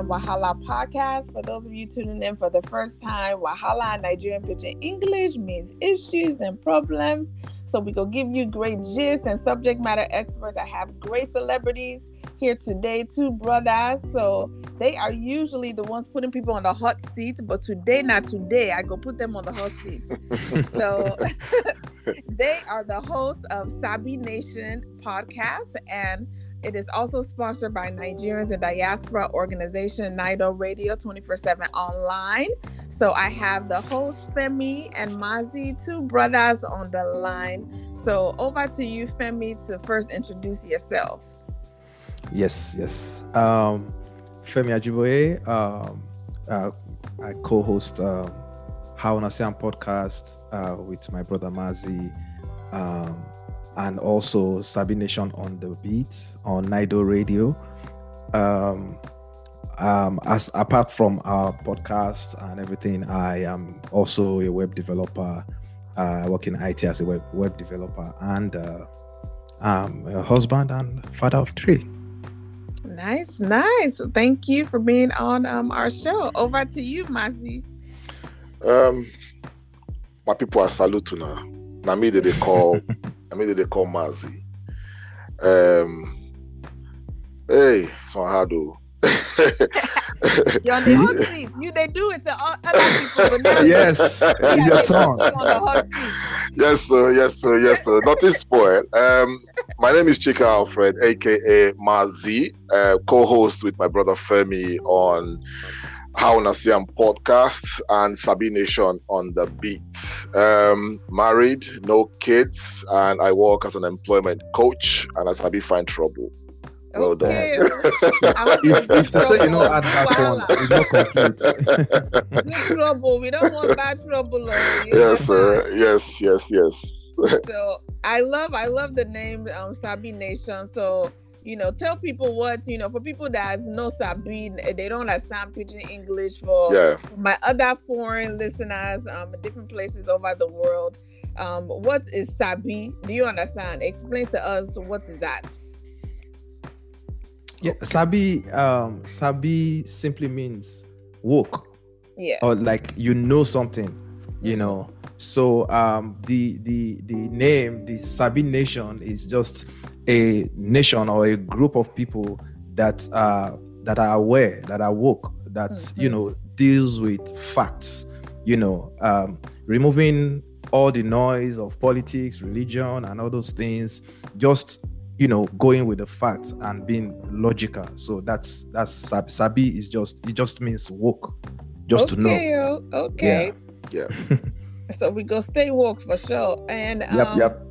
and Wahala podcast. For those of you tuning in for the first time, Wahala Nigerian Pidgin English means issues and problems. So we go give you great gist and subject matter experts. I have great celebrities here today, two brothers. So they are usually the ones putting people on the hot seat, but today, not today, I go put them on the hot seat. so they are the hosts of Sabi Nation podcast and it is also sponsored by Nigerians in Diaspora organization Nido Radio 24 7 online. So I have the host Femi and Maazi, two brothers on the line. So over to you, Femi, to first introduce yourself. Yes, yes. Um, Femi Ajiboye, um, uh, I co-host um, How Una See Em podcast uh, with my brother Maazi. Um, and also Sabi Nation on the Beat on Nido Radio. Um, um, as apart from our podcast and everything, I am also a web developer. Uh, I work in IT as a web web developer and uh, I'm a husband and father of three. Nice, nice. Thank you for being on um, our show. Over to you, Maazi. Um, my people are salute now. Now me that they call I mean, they call Maazi. Um, hey, so how do You're on the hot seat. You they do it to other people, but now yes, it's your turn. yes, sir. Yes, sir. Yes, sir. Nothing spoiled. Um, my name is Chika Alfred, aka Maazi, uh, co-host with my brother Femi on How Una See Em podcast and Sabi Nation on the beat. Um, married, no kids, and I work as an employment coach and I Sabi find trouble. Well okay. done. if, if to say you know add that one, it's not complete. Good trouble. We don't want bad trouble. Yes, sir. Yes, yes, yes. so I love I love the name um, Sabi Nation. So you know, tell people what, you know, for people that know Sabine, they don't understand pidgin English for yeah. my other foreign listeners, um, different places over the world. Um, what is Sabi? Do you understand? Explain to us what is that? Yeah, Sabi, um, Sabi simply means woke. Yeah. Or like you know something, you know. So um the the the name, the Sabi Nation is just a nation or a group of people that are that are aware, that are woke, that mm-hmm. you know deals with facts. You know, um, removing all the noise of politics, religion, and all those things. Just you know, going with the facts and being logical. So that's that's sabi. Sabi is just it just means woke, just okay, to know. Okay. Yeah. yeah. so we go stay woke for sure. And um, yep, yep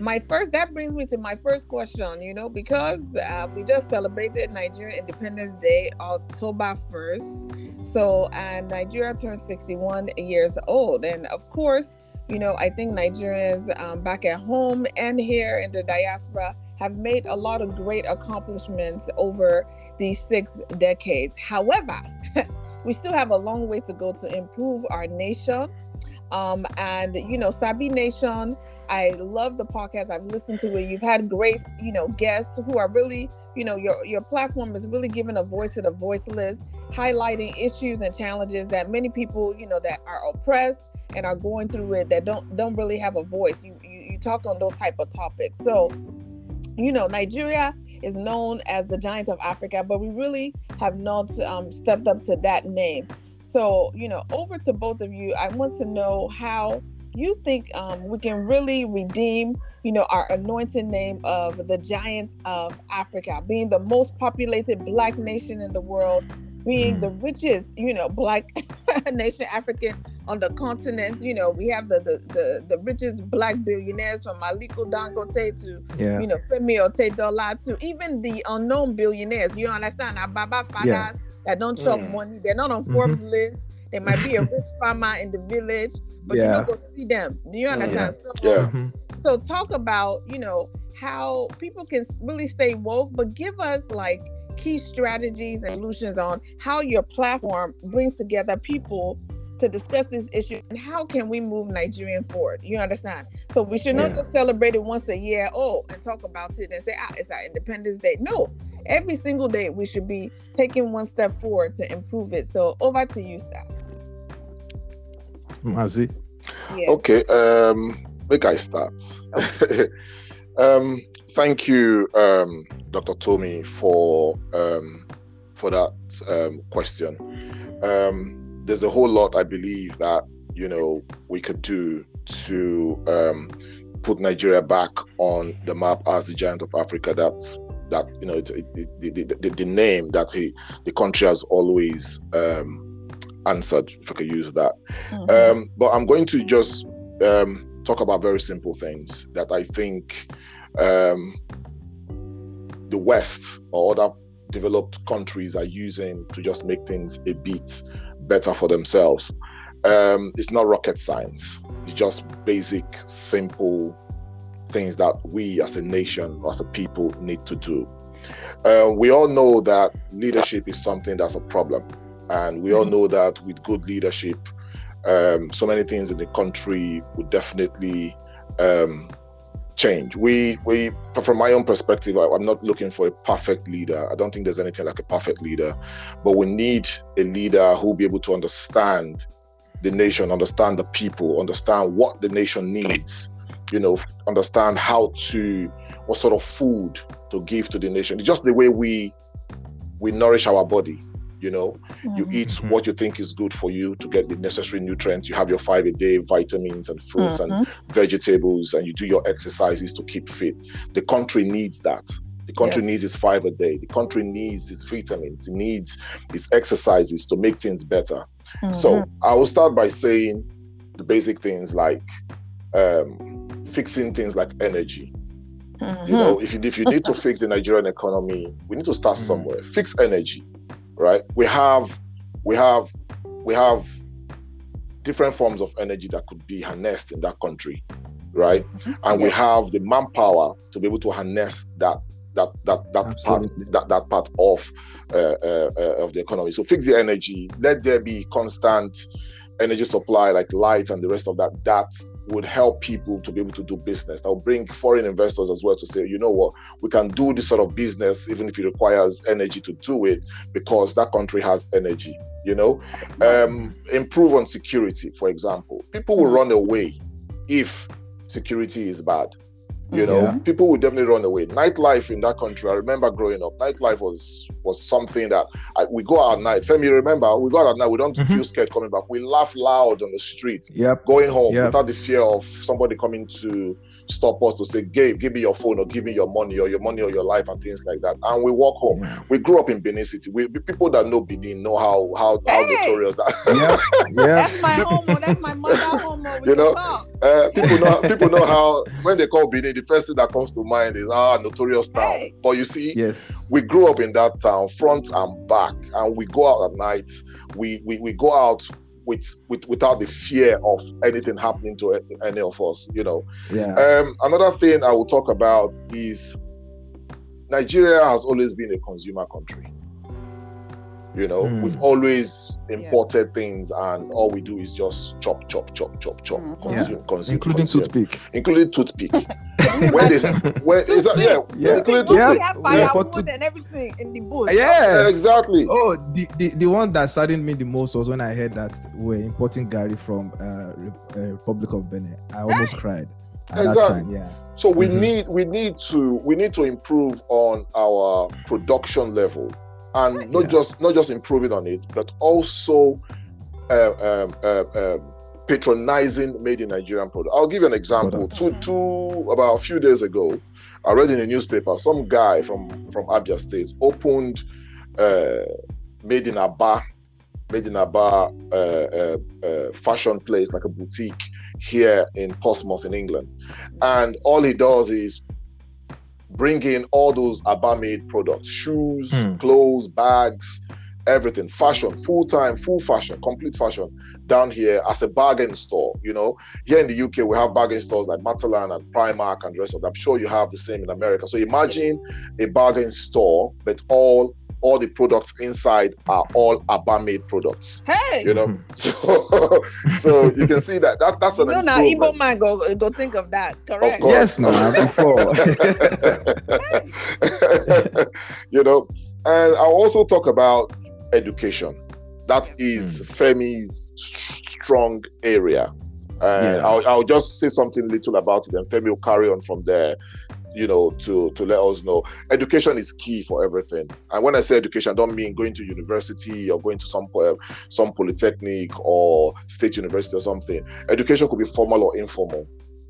my first that brings me to my first question you know because uh, we just celebrated nigeria independence day october 1st so and nigeria turned 61 years old. And of course you know i think nigerians um, back at home and here in the diaspora have made a lot of great accomplishments over these six decades. However we still have a long way to go to improve our nation. Um, and you know sabi nation I love the podcast. I've listened to it. You've had great, you know, guests who are really, you know, your your platform is really giving a voice to the voiceless, highlighting issues and challenges that many people, you know, that are oppressed and are going through it that don't don't really have a voice. You you, you talk on those type of topics. So, you know, Nigeria is known as the giant of Africa, but we really have not um, stepped up to that name. So, you know, over to both of you, I want to know how you think um, we can really redeem, you know, our anointed name of the giants of Africa, being the most populated black nation in the world, being the richest, you know, black nation African on the continent. You know, we have the the the, the richest black billionaires from Aliko Dangote to yeah. you know Femi Otedola to even the unknown billionaires. You understand? Our Baba fathers yeah. that don't chop mm. money, they're not on Forbes mm-hmm. list. They might be a rich farmer in the village, but yeah. you don't go see them. Do you understand? Yeah. So, yeah. Mm-hmm. so talk about, you know, how people can really stay woke, but give us like key strategies and solutions on how your platform brings together people to discuss this issue and how can we move Nigerian forward. You understand? So we should not yeah. just celebrate it once a year, oh, and talk about it and say, ah, it's our Independence Day. No, every single day we should be taking one step forward to improve it. So over to you, Staff. Maazi. Yeah. Okay. Um, make I start. um, thank you, um, Dr. Tommy, for um, for that um, question. Um, there's a whole lot I believe that you know we could do to um, put Nigeria back on the map as the giant of Africa that that you know it, it, the, the, the, name that he, the country has always um, answered if I could use that. Mm-hmm. um, but I'm going to just um, talk about very simple things that I think um, the West or other developed countries are using to just make things a bit better for themselves. Um, it's not rocket science. It's just basic, simple things that we as a nation, as a people, need to do. Uh, we all know that leadership is something that's a problem. And we all mm-hmm. know that with good leadership, um, so many things in the country would definitely um, change. We, we, from my own perspective, I, I'm not looking for a perfect leader. I don't think there's anything like a perfect leader, but we need a leader who will be able to understand the nation, understand the people, understand what the nation needs, you know, understand how to what sort of food to give to the nation. It's just the way we we nourish our body. You know, mm-hmm. you eat mm-hmm. what you think is good for you to get the necessary nutrients. You have your five a day vitamins and fruits mm-hmm. and vegetables, and you do your exercises to keep fit. The country needs that. The country yeah. needs its five a day. The country needs its vitamins. It needs its exercises to make things better. Mm-hmm. So I will start by saying the basic things like um, fixing things like energy. Mm-hmm. You know, if you if you need to fix the Nigerian economy, we need to start mm-hmm. somewhere. Fix energy, right? We have we have we have different forms of energy that could be harnessed in that country, right? Mm-hmm. And yeah. we have the manpower to be able to harness that that that that part that, that part of uh, uh, uh, of the economy. So fix the energy. Let there be constant energy supply, like light and the rest of that. That would help people to be able to do business. That will bring foreign investors as well to say, you know what, we can do this sort of business even if it requires energy to do it because that country has energy. You know, um, improve on security, for example. People will run away if security is bad. You know, yeah. people would definitely run away. Nightlife in that country, I remember growing up, nightlife was was something that I, we go out at night. Femi, remember, we go out at night, we don't mm-hmm. feel scared coming back. We laugh loud on the street, yep. going home yep. without the fear of somebody coming to stop us to say, Gabe, give me your phone or give me your money or your money or your life and things like that. And we walk home. Yeah. We grew up in Benin City. We people that know Benin know how how, how hey! notorious that. Yeah, yeah. That's my home. That's my mother home. You know, uh, people know people know how when they call Benin, the first thing that comes to mind is ah notorious town. Hey. But you see, yes, we grew up in that town, front and back, and we go out at night. We we, we go out with, with without the fear of anything happening to any of us you know. Yeah. Um, another thing i will talk about is nigeria has always been a consumer country you know, mm. we've always imported things, and all we do is just chop, chop, chop, chop, chop, mm. consume, yeah. consume, including consume. toothpick, including toothpick. when this, when is that? Yeah, yeah, including toothpick. Yeah. We have firewood yeah. and everything in the bush. Yes, exactly. Oh, the, the the one that saddened me the most was when I heard that we're importing garri from uh, uh, Republic of Benin. I almost hey. cried at exactly. that time. Yeah. So we mm-hmm. need we need to we need to improve on our production level and not just not just improving on it, but also uh, um, uh, um, patronizing made in Nigerian product. I'll give you an example. Two, two about a few days ago, I read in the newspaper some guy from from Abia State opened uh, made in Aba, made in Aba uh, uh, uh, fashion place like a boutique here in Portsmouth in England, and all he does is bring in all those Aba made products shoes, mm. clothes, bags, everything, fashion, full time, full fashion, complete fashion down here as a bargain store. You know, here in the UK, we have bargain stores like Matalan and Primark and the rest of them. I'm sure you have the same in America. So imagine a bargain store, but all all the products inside are all Aba made products. Hey, you know, mm-hmm. so so you can see that that that's an. No, now Igbo man go go think of that. Correct. Of yes, no, before. you know. And I'll also talk about education. That is. Femi's strong area. And Yeah. I'll, I'll just say something little about it, and Femi will carry on from there. You know, to to let us know education is key for everything. And when I say education, I don't mean going to university or going to some po- some polytechnic or state university or something. Education could be formal or informal,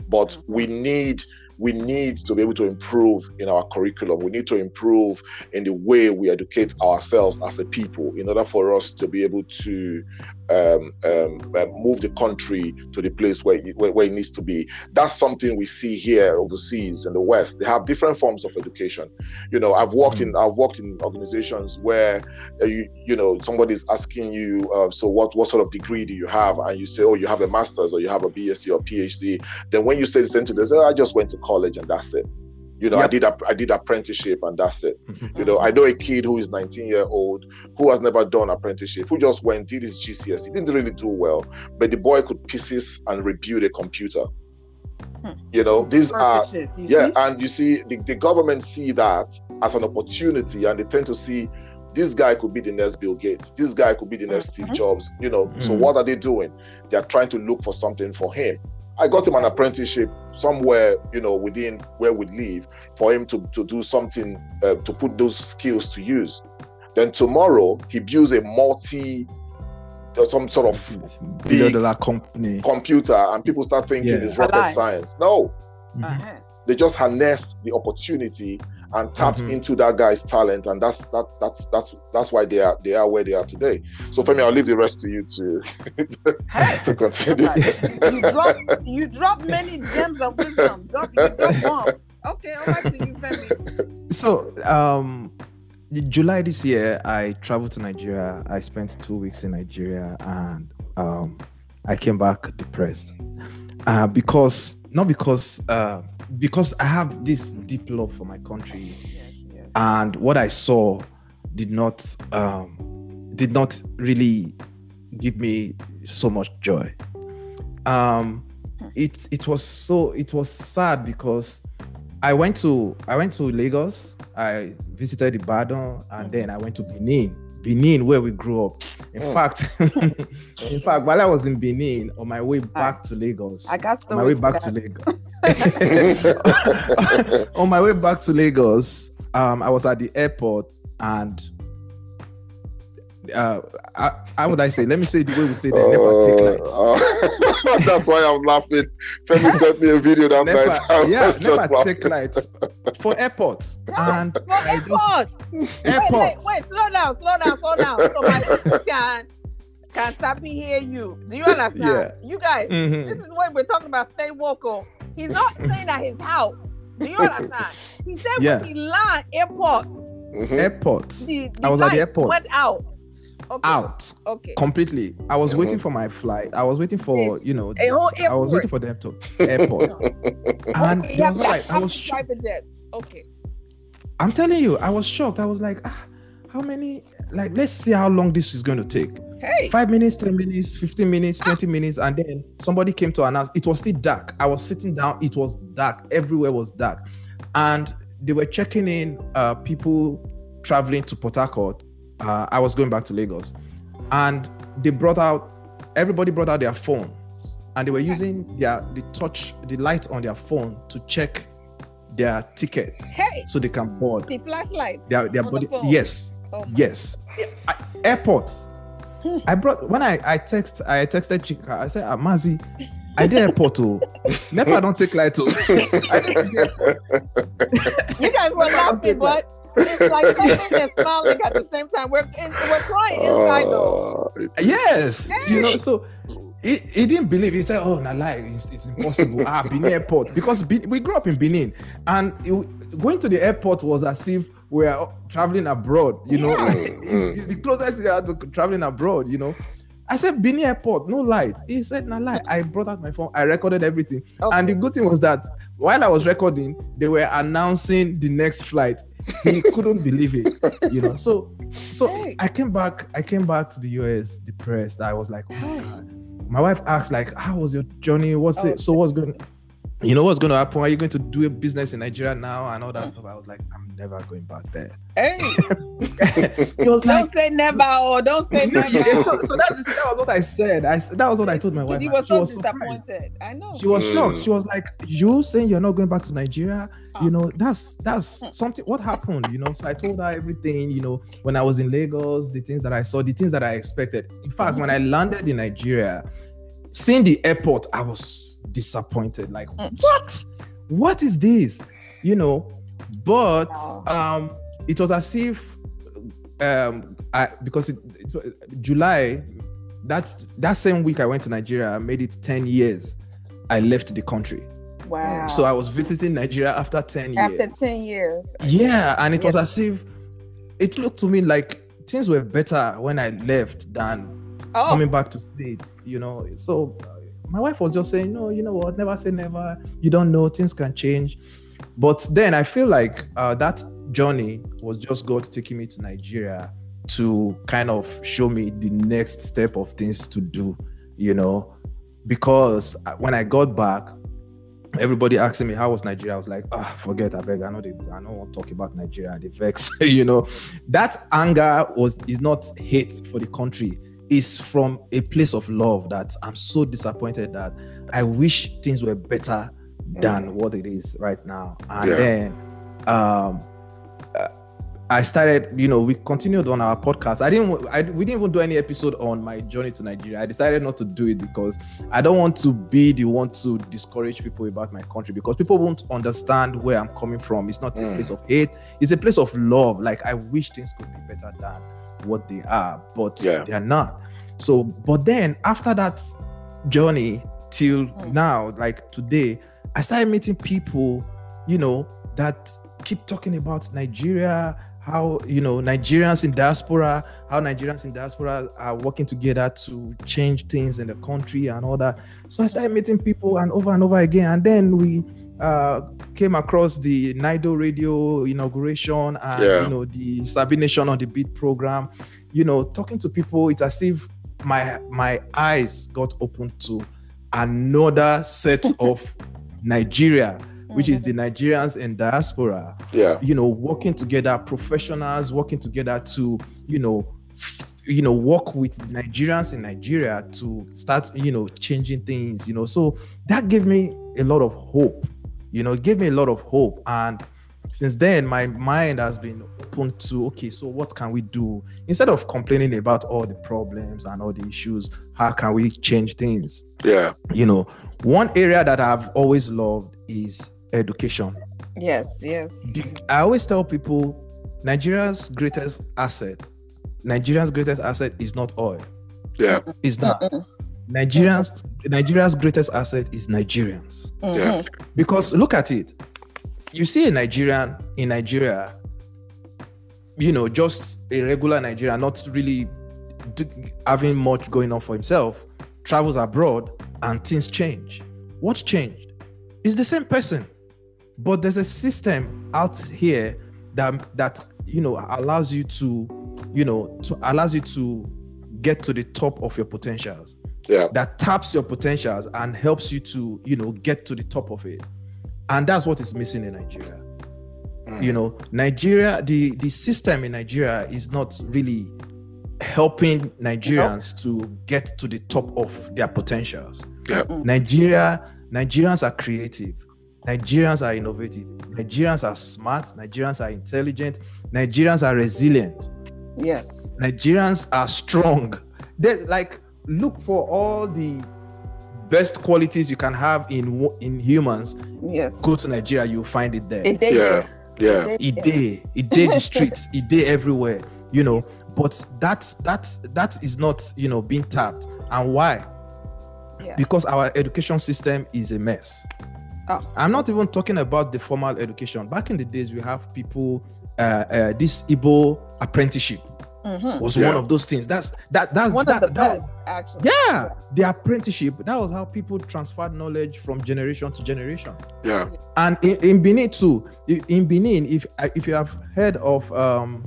but we need we need to be able to improve in our curriculum. We need to improve in the way we educate ourselves as a people in order for us to be able to um, um, uh, move the country to the place where it, where, it needs to be. That's something we see here overseas in the West. They have different forms of education. You know, I've worked in I've worked in organizations where uh, you you know somebody's asking you, uh, so what what sort of degree do you have? And you say, oh, you have a master's or you have a BSc or PhD. Then when you say the same to them, they say, I just went to college and that's it. You know, I did a, I did apprenticeship and that's it. Mhm. You know, I know a kid who is 19 year old who has never done apprenticeship, who just went did his GCS. He didn't really do well, but the boy could pieces and rebuild a computer. Hmm. You know, these are Purposes, you yeah, see? and you see the, the government see that as an opportunity, and they tend to see this guy could be the next Bill Gates, this guy could be the next Steve Mhm. Jobs. You know, so Mhm. what are they doing? They are trying to look for something for him. I got him an apprenticeship somewhere, you know, within where we live, for him to, to do something uh, to put those skills to use. Then tomorrow he builds a multi, uh, some sort of Billion big dollar company. computer, and people start thinking Yeah. it's rocket science. No, Mhm. Uh-huh. They just harnessed the opportunity and tapped Mhm. into that guy's talent and that's that that's that's that's why they are they are where they are today so Femi I'll leave the rest to you to Hey, to continue you drop you drop many gems of wisdom. Drop, you drop bombs. Okay, all right to you, Femi. So, um, July this year, I traveled to Nigeria. I spent two weeks in Nigeria, and um, I came back depressed. Uh, because not because uh, because I have this deep love for my country, Yes, yes. and what I saw did not um, did not really give me so much joy. Um, it it was so it was sad because I went to I went to Lagos. I visited Ibadan and then I went to Benin. Benin, where we grew up. In Mm. fact, in fact, while I was in Benin, on my way back to Lagos, I got on my way back to. Lagos. on my way back to Lagos, um, I was at the airport and uh, I, how would I say? Let me say the way we say that never take nights. Uh, that's why I'm laughing Femi sent me a video that Never, night I yeah, was just never laughing. take nights for airports and No, I just- airport. Wait, wait, wait, slow down, slow down, slow down. So my sister can can Sabi hear you. Do you understand? Yeah. You guys, Mhm. this is what we're talking about. Stay vocal. He's not saying at his house. Do you understand? He said Yeah. when he land airport, Mhm. airports the, the I was at the airport. went out. Okay. out Okay. completely. I was waiting for my flight. I was waiting for Yes. you know. A whole airport. I was waiting for them to airport, and okay, yeah, was yeah, like I was. Sh- private jet. Okay. I'm telling you, I was shocked. I was like, ah, how many? Like, let's see how long this is going to take. Hey. Five minutes, ten minutes, fifteen minutes, twenty minutes, and then somebody came to announce. It was still dark. I was sitting down. It was dark. Everywhere was dark, and they were checking in uh, people traveling to Port Harcourt. Uh, I was going back to Lagos, and they brought out. Everybody brought out their phone, and they were using their the touch the light on their phone to check their ticket Hey. so they can board The flashlight. their their the body. phone. Yes, Oh, yes. I, airports. Hmm. I brought when I I text I texted Chika. I said, ah, Maazi, I did airport oh. Never don't take light oh. Airport. You guys were laughing, but like something and smiling at the same time. We're it's, we're crying inside though. Uh, it- Yes, you know. So he, he didn't believe. He said, "Oh, na lie, it's, it's impossible." ah, Benin airport because Be- we grew up in Benin, and it- going to the airport was as if we are traveling abroad. You know, Yeah. like, it's, it's the closest we are to traveling abroad. You know. I said Benin airport, no light. He said, "Na lie." I brought out my phone. I recorded everything. Okay. And the good thing was that while I was recording, they were announcing the next flight. He couldn't believe it, you know. So, so Hey. I came back. I came back to the US depressed. I was like, oh my god. My wife asked, like, how was your journey? What's Oh, it? So what's going? You know what's going to happen? Are you going to do a business in Nigeria now and all that Mm. stuff? I was like, I'm never going back there. Hey, He was like, don't say never or don't say Yeah, so, so that's that was what I said. I s- that was what I told my wife. you and she so was surprised. disappointed. I know. She was Mm. shocked. She was like, "You saying you're not going back to Nigeria? Ah. You know, that's that's something. What happened? You know?" So I told her everything. You know, when I was in Lagos, the things that I saw, the things that I expected. In fact, when I landed in Nigeria, seeing the airport, I was disappointed. Like, Mm. what? What is this? You know, but um, it was as if um, I because it, it July that that same week I went to Nigeria, I made it ten years. I left the country. wow. So I was visiting Nigeria after 10 after years. ten years. Yeah, and it was as if it looked to me like things were better when I left than Oh, coming back to states, you know. So my wife was just saying, "No, you know what? Never say never. You don't know. Things can change." But then I feel like uh, that journey was just God taking me to Nigeria to kind of show me the next step of things to do, you know, because uh, when I got back, everybody asking me how was Nigeria. I was like, ah, forget. I beg. I know they. I don't want to talk about Nigeria. They vex. you know, that anger was is not hate for the country. It's from a place of love that I'm so disappointed that I wish things were better than what it is right now. And Yeah. then um uh, I started, you know, we continued on our podcast. I didn't, I, we didn't even do any episode on my journey to Nigeria. I decided not to do it because I don't want to be the one to discourage people about my country because people won't understand where I'm coming from. It's not a Mm. place of hate, it's a place of love. Like, I wish things could be better than what they are, but Yeah. they are not. So, but then after that journey till Mm. now, like today, I started meeting people, you know, that keep talking about Nigeria, how you know Nigerians in diaspora, how Nigerians in diaspora are working together to change things in the country and all that. So I started meeting people and over and over again, and then we uh, came across the Nido Radio inauguration and Yeah. you know the Sabi Nation on the Beat program. You know, talking to people, it's as if my my eyes got opened to another set of Nigeria, which is the Nigerians in diaspora Yeah. you know working together professionals working together to you know f- you know work with nigerians in nigeria to start you know changing things you know so that gave me a lot of hope you know it gave me a lot of hope and since then my mind has been open to okay so what can we do instead of complaining about all the problems and all the issues how can we change things Yeah. you know one area that i've always loved is education Yes, yes. I always tell people Nigeria's greatest asset, Nigeria's greatest asset is not oil. Yeah. It's not. Mm-mm. Nigerians Nigeria's greatest asset is Nigerians. Yeah. Mhm. Because look at it. You see a Nigerian in Nigeria, you know, just a regular Nigerian, not really do, having much going on for himself, travels abroad and things change. What changed? It's the same person, but there's a system out here that that you know allows you to, you know, to allows you to get to the top of your potentials Yeah. that taps your potentials and helps you to you know get to the top of it and that's what is missing in nigeria Mm. you know nigeria the the system in nigeria is not really helping nigerians to get to the top of their potentials Yeah. Nigeria nigerians are creative nigerians are innovative nigerians are smart nigerians are intelligent nigerians are resilient Yes. Nigerians are strong. They like look for all the best qualities you can have in in humans. Yes. Go to Nigeria, you'll find it there. It did. Yeah. Yeah. It It did. day, it day the streets, it day everywhere. You know, but that's that's that is not you know being tapped. And why? Yeah. Because our education system is a mess. Oh. I'm not even talking about the formal education. Back in the days, we have people. Uh, uh, this Igbo apprenticeship Mhm. was Yeah. one of those things. That's that. That's One that, of the that- best, actually. yeah, the apprenticeship. That was how people transferred knowledge from generation to generation. Yeah. And in, in Benin too, in Benin, if if you have heard of um,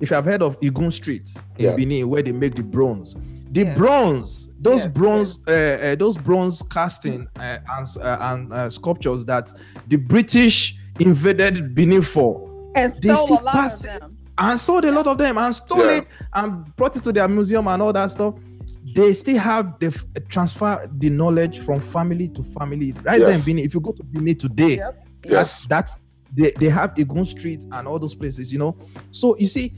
if you have heard of Igun Street in Yeah. Benin, where they make the bronze, the Yes. bronze those Yes, bronze uh, uh, those bronze casting uh, and, uh, and uh, sculptures that the british invaded benin for And They stole still a lot pass of them. And sold a lot of them and stole Yeah. it and brought it to their museum and all that stuff they still have the f- transfer the knowledge from family to family right Yes. there in benin if you go to benin today Yep. Yes. that's they, they have Igun Street and all those places, you know. So you see,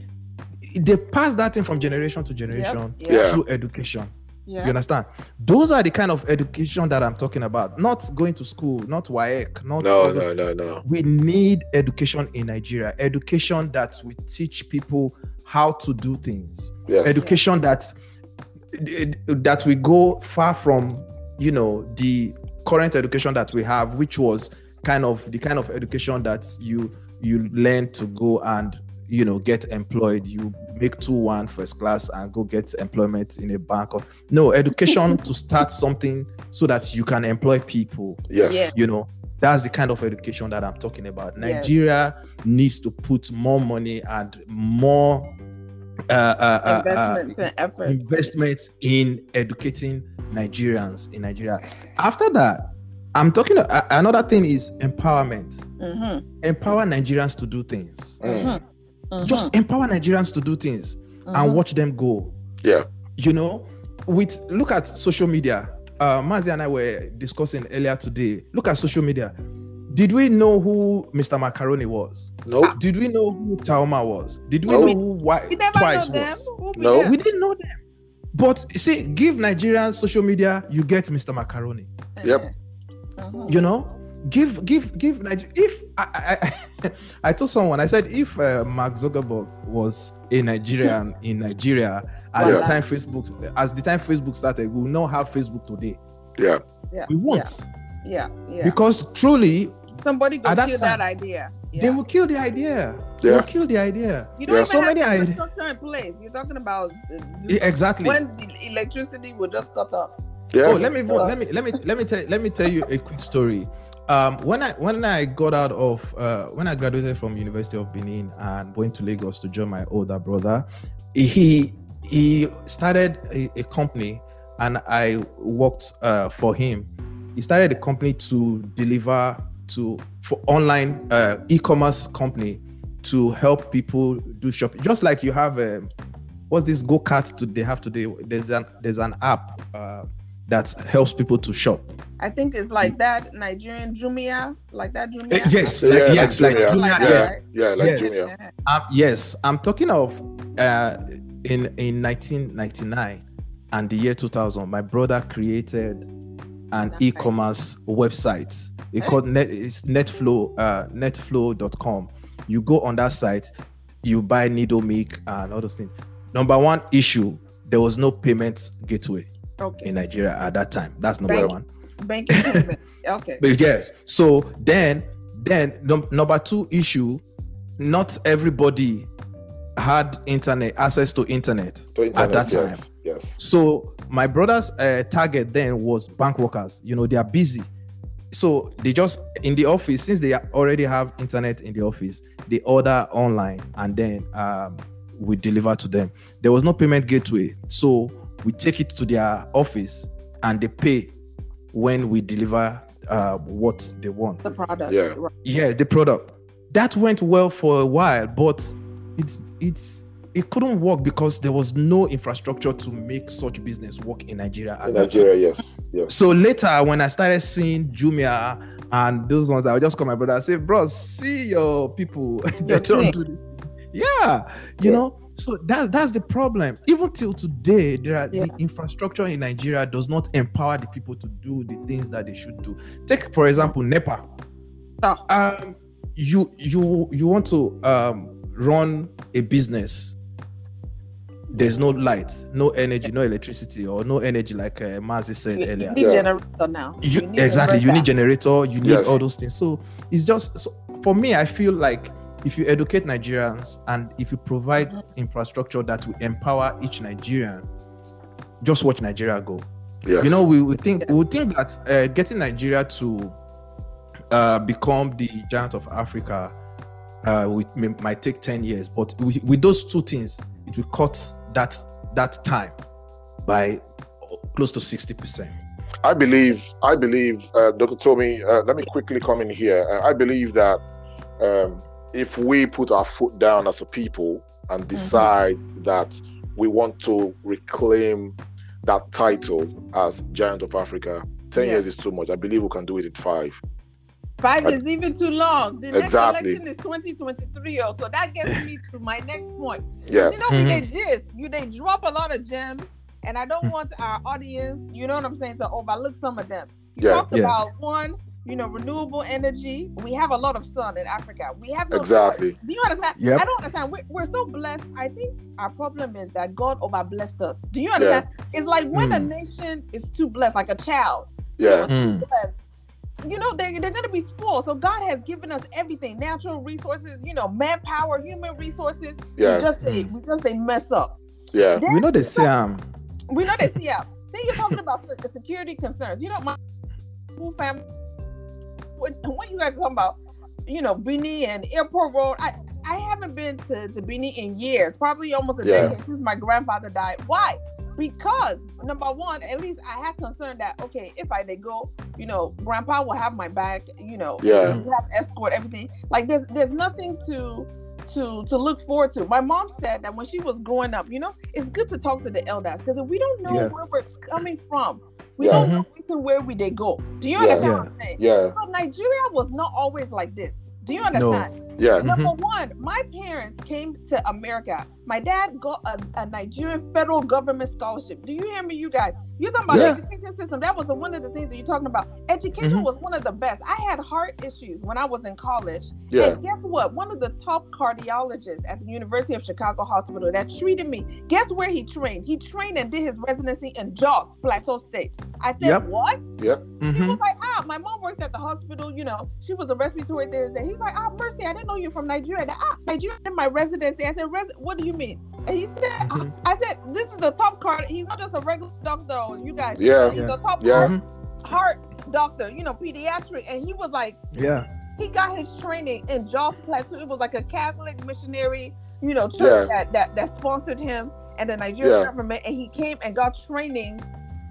they pass that thing from generation to generation Yep. Yeah. through education. Yeah. You understand? Those are the kind of education that I'm talking about. Not going to school, not WAEC, not No, no, no, no. we need education in Nigeria. Education that we teach people how to do things. Yes. Education that that we go far from, you know, the current education that we have, which was kind of the kind of education that you you learn to go and you know get employed. You make two one first class and go get employment in a bank. Or, no education to start something so that you can employ people Yes. Yeah. you know that's the kind of education that i'm talking about Yes. nigeria needs to put more money and more uh, uh, uh, uh, Investments and efforts. investments in educating nigerians in nigeria after that i'm talking uh, another thing is empowerment Mhm. empower nigerians to do things Mm. Mhm. just empower nigerians to do things and watch them go Yeah. you know with look at social media uh Maazi and i were discussing earlier today look at social media did we know who mr macaroni was No. did we know who Taaooma was did we No. know who Why We never twice know them. was Who be No. them? we didn't know them but see give nigerians social media you get mr macaroni Yep. Mhm. you know give give give Niger- if i i, I told someone i said if uh, mark zuckerberg was a nigerian in nigeria at the time facebook as the time facebook started we will not have facebook today Yeah. Yeah. we won't Yeah. Yeah. because truly Somebody go at that kill time, that idea. they will kill the idea They'll kill the idea You don't Yeah. even So have many the ide- infrastructure in place. You're talking about uh, exactly when the electricity will just cut off. Yeah. Oh, let me let me let me let me tell let me tell you a quick story. Um, when I when I got out of uh, when I graduated from University of Benin and went to Lagos to join my older brother, he he started a, a company and I worked uh, for him. He started a company to deliver to for online uh, e-commerce company to help people do shopping. Just like you have um, what's this go kart they have today? There's an there's an app uh, that helps people to shop. I think it's like that Nigerian Jumia, like that Uh, Jumia. yes, Yeah, like, like yes, like Jumia. Jumia, Like Yeah. yes. that, Yeah. Like Yes. Jumia. Yeah. Um, yes, I'm talking of uh, in in 1999 and the year 2000. My brother created an Nice. e-commerce website. It Eh? called net it's netflow uh, netflow.com. You go on that site, you buy Nido milk and all those things. Number one issue: there was no payment gateway Okay. in Nigeria at that time. That's number Thank one. Banking payment. Okay. But yes. So then, then num- number two issue, not everybody had internet access to internet. To internet, that time. Yes. yes. So my brother's uh, target then was bank workers. You know, they are busy. So they just in the office since they already have internet in the office, they order online and then um, we deliver to them. There was no payment gateway, so we take it to their office and they pay when we deliver uh, what they want. The product. Yeah. Right. Yeah, the product that went well for a while, but it's it's it couldn't work because there was no infrastructure to make such business work in Nigeria. In. Nigeria, yes. Yes. So later, when I started seeing Jumia and those ones, I would just call my brother and say, "Bro, see your people. they Your don't do this." Yeah, you Yeah. know. So that's that's the problem. Even till today, there are Yeah. the infrastructure in Nigeria does not empower the people to do the things that they should do. Take for example, NEPA. Oh. Um, you you you want to um run a business. There's no light, no energy, no electricity, or no energy, like uh, Maazi said You earlier need Yeah. generator now. you, need exactly you need generator you need Yes. all those things so it's just so for me i feel like if you educate nigerians and if you provide infrastructure that will empower each nigerian just watch nigeria go Yes. you know we, we think we think that uh, getting nigeria to uh, become the giant of africa uh, we, may- might take 10 years but with, with those two things it will cut that that time by close to 60%. I believe, I believe, uh, Dr. Tommy, uh, let me quickly come in here. Uh, I believe that um, if we put our foot down as a people and Mm-hmm. decide that we want to reclaim that title as Giant of Africa, 10 Yeah. years is too much. I believe we can do it in five. Five I- is even too long. The next election is 2023, oh, so that gets me to my next point. Yeah. You know, we Mhm. they just you they drop a lot of gems, and I don't want our audience, you know what I'm saying, to overlook some of them. You Yeah. talked Yeah. about one, you know, renewable energy. We have a lot of sun in Africa. We have no Exactly. choice. Do you understand? Yep. I don't understand. We're, we're so blessed. I think our problem is that God overblessed us. Do you understand? It's like when a Hmm. nation is too blessed, like a child. you Yeah. Mm. blessed, you know, they, they're going to be spoiled. So God has given us everything natural resources, you know, manpower, human resources. Yeah. We just say, we just say mess up. Yeah. Then We know they say um, we know they see out. Then you're talking about the security concerns. You know, my whole family, when you guys talking about, you know, Benin and Airport Road, I, I haven't been to, to Benin in years, probably almost a Yeah. decade since my grandfather died. Why? Because number one, at least I had concern that okay, if I did go, you know, grandpa will have my back, you know, Yeah. have escort, everything. Like there's there's nothing to to to look forward to. My mom said that when she was growing up, you know, it's good to talk to the elders because if we don't know Yeah. where we're coming from, we Yeah. don't mm-hmm. know even where we they go. Do you Yeah. understand Yeah. what I'm saying? Yeah. So Nigeria was not always like this. Do you understand? Yeah. Number one, my parents came to America. My dad got a, a Nigerian federal government scholarship. Do you hear me, you guys? You're talking about Yeah. education system. That was the, one of the things that you're talking about. Education Mhm. was one of the best. I had heart issues when I was in college. Yeah. And guess what? One of the top cardiologists at the University of Chicago Hospital that treated me, guess where he trained? He trained and did his residency in Jos, Plateau State. I said, Yep. what? He mhm. was like, ah, my mom worked at the hospital, you know, she was a respiratory therapist. He was like, ah, Mercy, I didn't know you're from Nigeria. Ah, Nigeria in my residency. I said, Res- what do you mean? And he said, Mhm. I said, this is the top card. He's not just a regular doctor, you guys. Yeah. He's Yeah. the top Yeah. heart, Mhm. heart doctor, you know, pediatric. And he was like, Yeah. he got his training in Jos Plateau. It was like a Catholic missionary, you know, church Yeah. that, that that sponsored him and the Nigerian Yeah. government, and he came and got training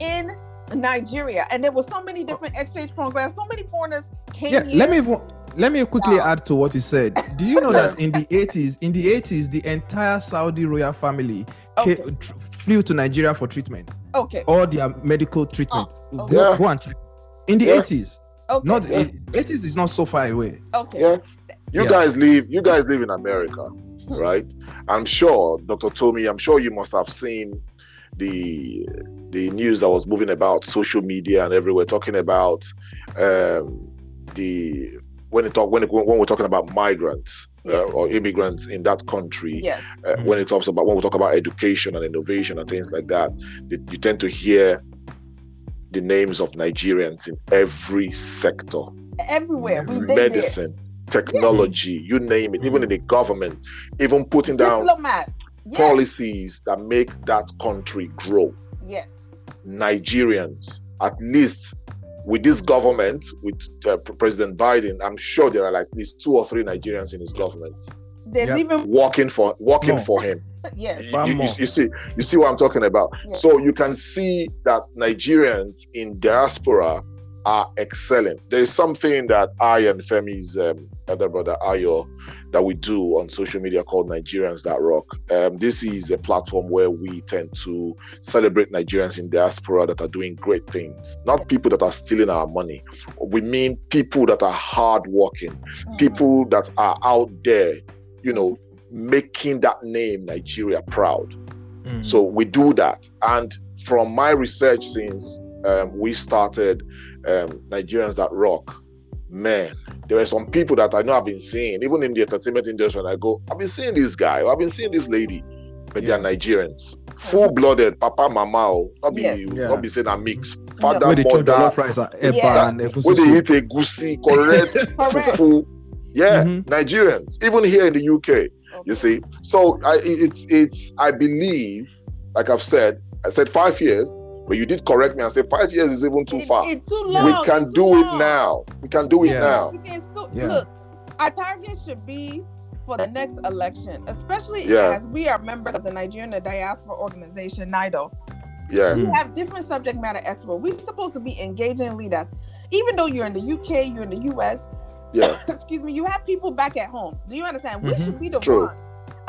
in Nigeria. And there was so many different exchange programs. So many foreigners came Yeah, here. let me even- let me quickly Wow. add to what you said. Do you know that in the 80s, in the 80s, the entire Saudi royal family Okay. ca- tr- flew to Nigeria for treatment, Okay. all their medical treatment. Oh, Go. Yeah. go and check. In the Yeah. 80s, Okay. not Yeah. 80s is not so far away. okay. Yeah. You Yeah. guys live you guys live in America, Hmm. right? I'm sure, Dr. Tommy, I'm sure you must have seen the the news that was moving about social media and everywhere talking about um the when it talk when it, when we're talking about migrants Yeah. uh, or immigrants in that country Yes. uh, when it talks about when we talk about education and innovation and things like that, that you tend to hear the names of Nigerians in every sector Everywhere. We they there. medicine, technology, you name it, even in the government, even putting down. Policies that make that country grow. Yes. Nigerians, at least with this government, with uh, President Biden, I'm sure there are like at least two or three Nigerians in his government There's Yeah. even working for working More. for him. yes. You, you- you see, you see what I'm talking about. Yeah. So you can see that Nigerians in diaspora are excelling. There is something that I and Femi's um, other brother Ayo that we do on social media called Nigerians That Rock. Um, this is a platform where we tend to celebrate Nigerians in diaspora that are doing great things, not people that are stealing our money. We mean people that are hardworking, Mhm. people that are out there, you know, making that name Nigeria proud. Mm. So we do that. And from my research since um, we started um, Nigerians That Rock, man, there were some people that I know I've been seeing, even in the entertainment industry, and I go, I've been seeing this guy, or I've been seeing this lady, but Yeah. they're Nigerians. Full blooded, papa, mama, oh, not be, Yes. Yeah. not be saying a mix. Father, Where they chop mother, jollof rice and eba Yeah. and where egusi they eat egusi, correct, Correct. fufu. Yeah, Mhm. Nigerians, even here in the UK. Okay. You see, so I, it's it's I believe, like I've said, I said five years, but you did correct me and say five years is even too It- far. It's too long. we can it's do too it now. We can do it Yeah. now. We can Yeah. Look, our target should be for the next election, especially Yeah. as we are members of the Nigerian Diaspora Organization, NIDO. Yeah. We Mm. have different subject matter experts. We're supposed to be engaging leaders. Even though you're in the UK, you're in the US, Yeah. excuse me, you have people back at home. Do you understand? We Mhm. should be the True. ones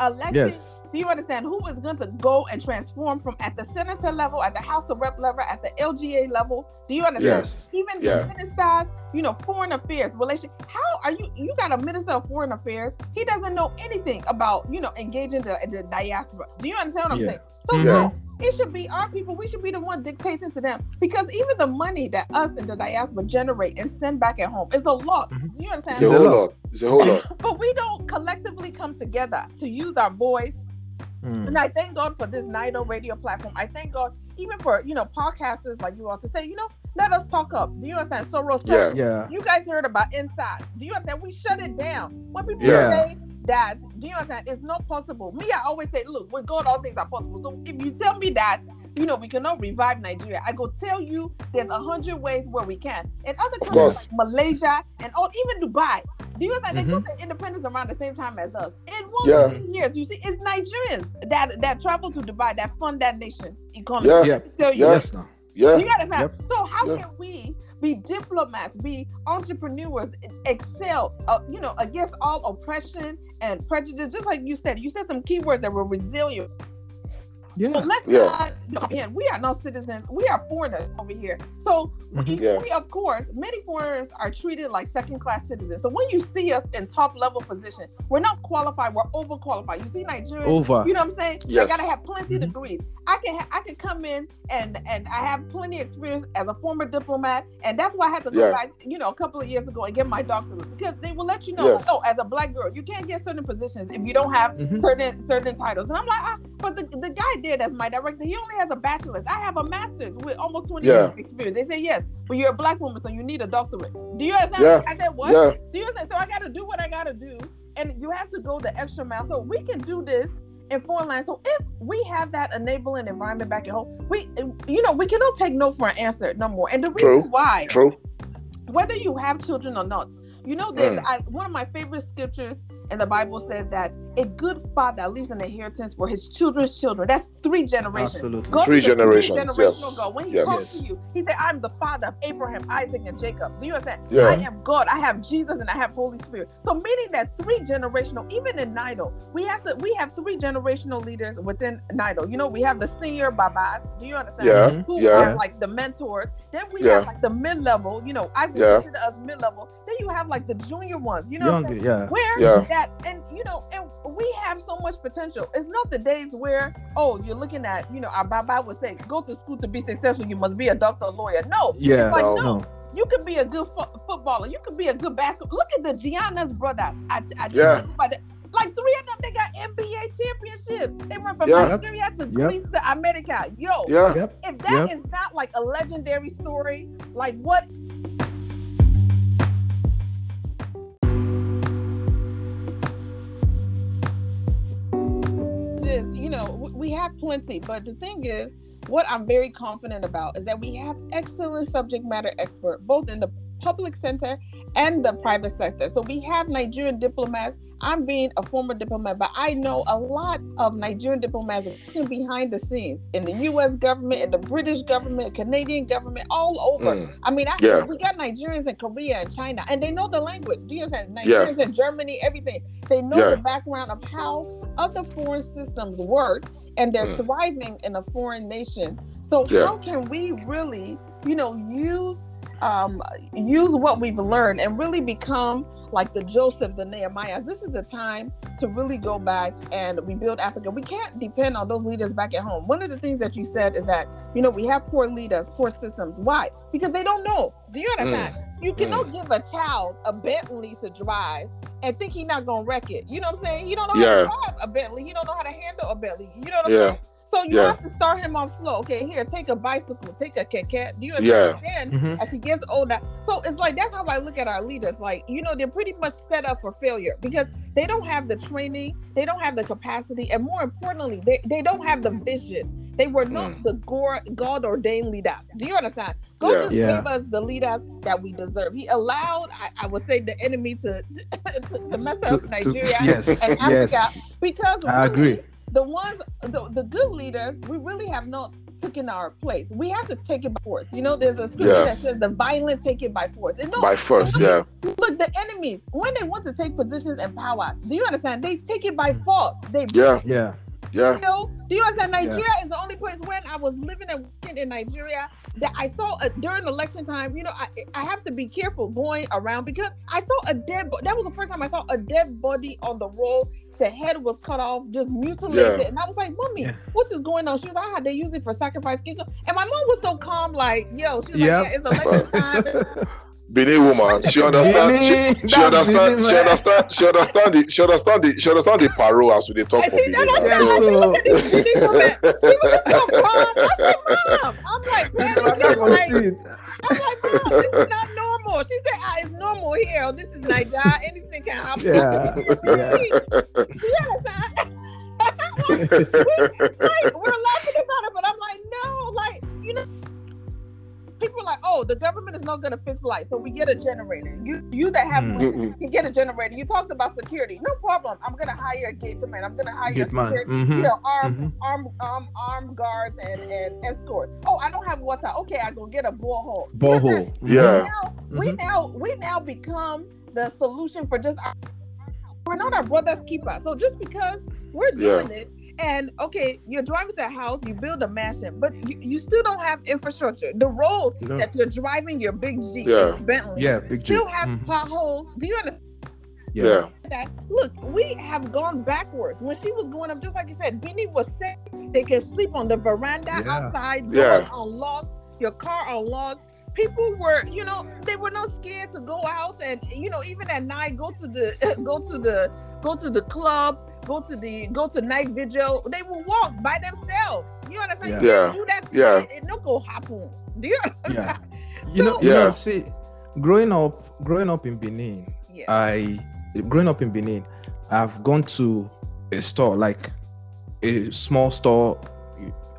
elected. Yes. Do you understand who is going to go and transform from at the senator level, at the House of Rep level, at the LGA level? Do you understand? Yes. Even Yeah. the ministers, you know, foreign affairs, relation. How are you? You got a minister of foreign affairs. He doesn't know anything about, you know, engaging the, the diaspora. Do you understand what I'm Yeah. saying? So no, it should be our people. We should be the one dictating to them because even the money that us in the diaspora generate and send back at home is a lot. Mhm. You understand? It's a It's a whole lot. lot. It's a whole lot. but we don't collectively come together to use our voice Mm. and I thank God for this NIDO radio platform. I thank God even for, you know, podcasters like you all to say, you know, let us talk up. Do you understand? So, Rosa, Yeah. Yeah. you guys heard about EndSARS. Do you understand? We shut it down. When people Yeah. say that, do you understand? It's not possible. Me, I always say, look, with God, all things are possible. So if you tell me that, you know, we cannot revive Nigeria, I go tell you there's a hundred ways where we can. In other countries like Malaysia and all, even Dubai, do you understand? They Mhm. got the independence around the same time as us. In one Yeah. years, you see, it's Nigerians that that travel to Dubai that fund that nation's economy. Yeah. Yeah. Tell you. Yes. Now. Yeah. Do you understand? Yep. So how Yeah. can we be diplomats, be entrepreneurs, excel, uh, you know, against all oppression and prejudice? Just like you said, you said some keywords that were resilient. So Yeah. let's Yeah. not, no, again, we are no citizens. We are foreigners over here. So Mhm. Yeah. we, of course, many foreigners are treated like second-class citizens. So when you see us in top-level position, we're not qualified. We're overqualified. You see Nigerians, Over. you know what I'm saying? I Yes. gotta have plenty of Mhm. degrees. I can ha- I can come in and and I have plenty of experience as a former diplomat, and that's why I had to go Yeah. back, you know, a couple of years ago and get my doctorate because they will let you know, Yeah. oh, as a black girl, you can't get certain positions if you don't have Mhm. certain certain titles. And I'm like, ah, but the, the guy did as my director, he only has a bachelor's. I have a master's with almost 20 Yeah. years of experience. They say yes, but you're a black woman, so you need a doctorate. Do you understand? Yeah. I said what? Yeah. Do you understand? So I got to do what I got to do, and you have to go the extra mile. So we can do this in foreign lands. So if we have that enabling environment back at home, we, you know, we cannot take no for an answer no more. And the reason True. why, True. whether you have children or not, you know, there's Mm. I, one of my favorite scriptures in the Bible says that a good father leaves an inheritance for his children's children. That's three generations. Absolutely. God Three generations, generational yes. God. When he Yes. talks to you, he said, I'm the father of Abraham, Isaac, and Jacob. Do you understand? Yeah. I am God. I have Jesus and I have Holy Spirit. So meaning that three generational, even in NIDO, we have to we have three generational leaders within NIDO. You know, we have the senior babas. Do you understand? Yeah. Who Yeah. are like the mentors. Then we Yeah. have like the mid level, you know, I would Yeah. consider us mid level. Then you have like the junior ones, you know, what I'm Younger. Yeah. where Yeah. That and you know and we have so much potential it's not the days where oh you're looking at you know our baba would say go to school to be successful you must be a doctor or lawyer no Yeah. like No. no, No. you could be a good fo- footballer you could be a good basketball look at the Giannis brothers I, I Yeah. but like three of them they got nba championships they went from Yeah. nigeria to Yep. greece to america yo Yeah. Yep. if that is Yep. not like a legendary story like what is, you know, we have plenty, but the thing is, what I'm very confident about is that we have excellent subject matter expert, both in the public sector and the private sector. So we have Nigerian diplomats. I'm being a former diplomat, but I know a lot of Nigerian diplomats working behind the scenes in the U.S. government, in the British government, Canadian government, all over. Mm. I mean, I, Yeah. we got Nigerians in Korea and China, and they know the language. Do you understand? Yeah. Nigerians in Germany, everything. They know Yeah. the background of how other foreign systems work, and they're Mm. thriving in a foreign nation. So how can we really, you know, use um, use what we've learned and really become like the Joseph, the Nehemiah? This is the time to really go back and rebuild Africa. We can't depend on those leaders back at home. One of the things that you said is that you know we have poor leaders, poor systems. Why? Because they don't know. Do you understand? You cannot give a child a Bentley to drive and think he's not gonna wreck it. You know what I'm saying? You don't know Yeah. how to drive a Bentley. You don't know how to handle a Bentley. You know what I'm Yeah. saying? So you Yeah. have to start him off slow. Okay, here, take a bicycle, take a cat cat. Do you Yeah. understand? Mhm. As he gets older, so it's like that's how I look at our leaders. Like you know, they're pretty much set up for failure because they don't have the training, they don't have the capacity, and more importantly, they, they don't have the vision. They were not Mm. the God ordained leaders. Do you understand? God Yeah. just Yeah. gave us the leaders that we deserve. He allowed, I, I would say, the enemy to to, to mess up to- Nigeria yes. and Africa Yes. because I really, agree. The ones, the, the good leaders, we really have not taken our place. We have to take it by force. You know, there's a scripture Yeah. that says the violent take it by force. And no, By force, yeah. look, the enemies, when they want to take positions and powers, do you understand? They take it by mm. force. They Yeah, Yeah. Yeah. you know, do you understand? Nigeria is the only place when I was living and working in Nigeria that I saw a, during election time. You know, I I have to be careful going around because I saw a dead. bo- That was the first time I saw a dead body on the road. The head was cut off, just mutilated, Yeah. and I was like, "Mommy, Yeah. what is going on?" She was like, "Ah, they use it for sacrifice." And my mom was so calm, like, "Yo," she was Yep. like, "Yeah, it's election time." Benin woman, she understand. She, Benin, she that's understand. Benin, She understand. She understand the. She understand the. She understand the parole as we dey talk I for see Benin. that. now. Yeah, I So- said, "Look at this Benin woman. She was just so calm." I said, "Mom," I'm like, "Man, I'm like." I'm like, Mom, this is not normal. She said, ah, it's normal here. This is Nigeria. Anything can happen. Yeah, yeah. You understand? like, we're laughing about it, the government is not gonna fix lights, so we get a generator. You you that have Hmm. money Mm-mm. can get a generator. You talked about security. No problem. I'm gonna hire a gate man. I'm gonna hire Get a man. security, Mhm. you know, armed Mhm. armed um, armed guards and, and escorts. Oh, I don't have water. Okay, I go get a borehole. You Borehole. understand? Yeah. Now, we Mhm. now we now become the solution for just our, we're not our brother's keeper. So just because we're Yeah. doing it, and okay, you're driving to a house, you build a mansion, but you, you still don't have infrastructure. The road No. that you're driving your big Jeep, Yeah. your Bentley, Yeah, big still Jeep. have Mhm. potholes. Do you understand? Yeah. that look we have gone backwards when she was going up just like you said Beanie was sick they can sleep on the veranda Yeah. outside Yeah. doors unlocked your car unlocked people were you know they were not scared to go out and you know even at night go to the go to the go to the club go to the go to night vigil they will walk by themselves you know understand Yeah. You Yeah. can't do that Yeah. it, it not go happen do you Yeah. You know, you Yeah. know, see, growing up, growing up in Benin, yeah I growing up in Benin, I've gone to a store like a small store.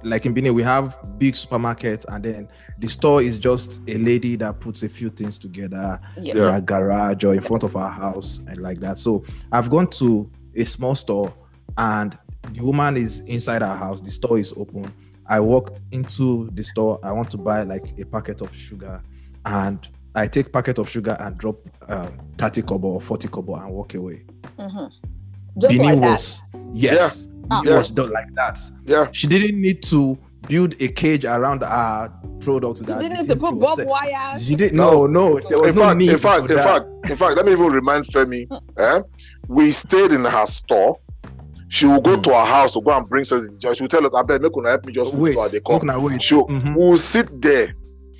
Like in Benin, we have big supermarket, and then the store is just a lady that puts a few things together yeah in our garage or in front of our house and like that. So I've gone to a small store and the woman is inside our house, the store is open. I walked into the store, I want to buy like a packet of sugar and I take packet of sugar and drop uh, 30 kobo or 40 kobo and walk away. Mhm. just Benin like that was yes, Ah. it was done like that. Yeah. She didn't need to build a cage around our products. you that didn't need to put was bob selling. She didn't. No, no. There was In no fact, need in fact, in fact, in fact, let me even remind Femi. Eh? We stayed in her store. She will go Mm. to our house to go and bring something. She will tell us, I bet make una help me just wait, go to her. They look come. now, wait. Sure. Mhm. We will sit there,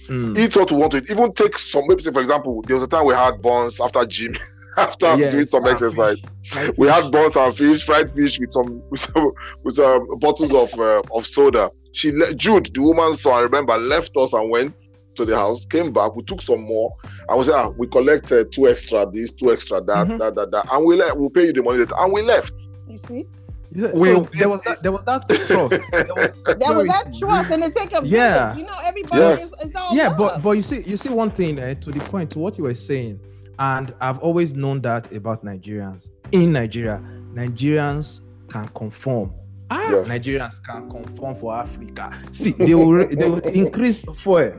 Mm. eat what we want to eat. Even take some. Maybe say, for example, there was a time we had buns after gym, after Yes, doing some exercise. fish. We fish. had buns and fish, fried fish with some with some, with some bottles of uh, of soda. She le- Jude, the woman so I remember left us and went to the house. Came back. We took some more. I was said, ah, we collected two extra this, two extra that, Mhm. that, that, that, and we le- we'll pay you the money later. And we left. you see You said- we- there was that. There was that trust. There was There was that security. trust, and it take a Yeah. village. You know, everybody Yes. is, is all yeah love. but but you see you see one thing eh, to the point to what you were saying and i've always known that about nigerians. In nigeria nigerians can conform. Ah Yes. nigerians can conform for africa. See they will they will increase fuel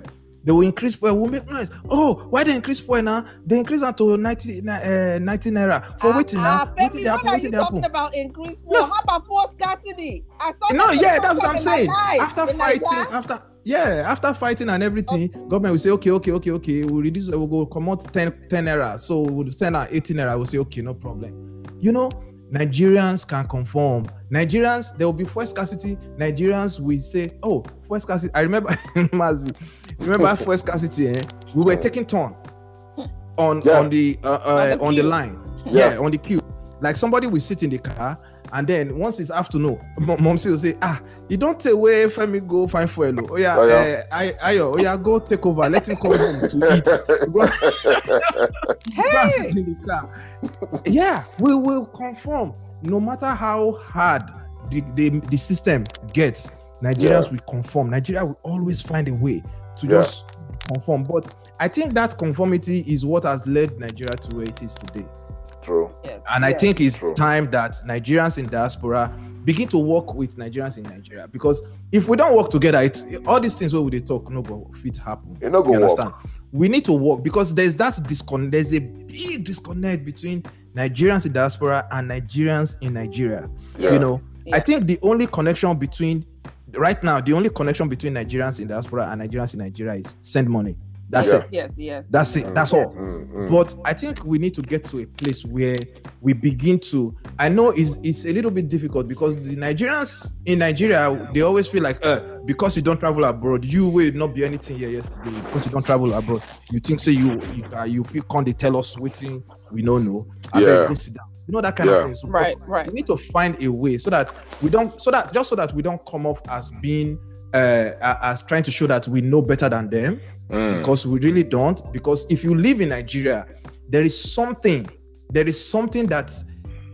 they will increase fuel will make noise oh why they increase fuel now they increase am to 90 na- uh, 90 naira for Ah, waiting ah, now waiting dey what are you talking about increased No. fuel? How about forced scarcity? I saw no, for yeah, that's what I'm saying. After in fighting, Nigeria. after yeah, after fighting and everything, government will say, okay, okay, okay, okay, we'll reduce, we'll go come out 10, 10 naira. So we'll send out 18 naira. We'll say, okay, no problem. You know, Nigerians can conform. Nigerians, there will be fuel scarcity. Nigerians will say, oh, fuel scarcity. I remember, Maazi, remember fuel scarcity, eh? We were taking turn on Yeah. on the uh, uh, On the on the line. Yeah. Yeah. on the queue. Like somebody will sit in the car, and then once it's afternoon, mom will say, ah, you don't take away Femi go find fuel. oh. Oh yeah, Oh, oh, yeah. Ayo, go take over. Let him come home to eat. Go, go and sit in the car. Yeah, we will conform. No matter how hard the, the, the system gets, Nigerians Yeah. will conform. Nigeria will always find a way to Yeah. just conform. But I think that conformity is what has led Nigeria to where it is today. True. Yes, And I think it's True. time that Nigerians in diaspora begin to work with Nigerians in Nigeria. Because if we don't work together, it's all these things where we dey talk no go fit happen. You know, go You work. understand? We need to work because there's that disconnect. There's a big disconnect between Nigerians in diaspora and Nigerians in Nigeria. Yeah. You know, I think the only connection between right now, the only connection between Nigerians in diaspora and Nigerians in Nigeria is send money. That's Yeah. it. Yes, yes. That's it. That's all. Mm, mm. But I think we need to get to a place where we begin to. I know it's it's a little bit difficult because the Nigerians in Nigeria they always feel like, uh, because you don't travel abroad, you will not be anything here yesterday. Because you don't travel abroad, you think say you you, uh, you feel can they tell us waiting we don't know. I beg, Yeah. go sit down. You know that kind Yeah. of thing. So Right, we need to find a way so that we don't so that just so that we don't come off as being uh as trying to show that we know better than them Mm. because we really don't because if you live in nigeria there is something there is something that's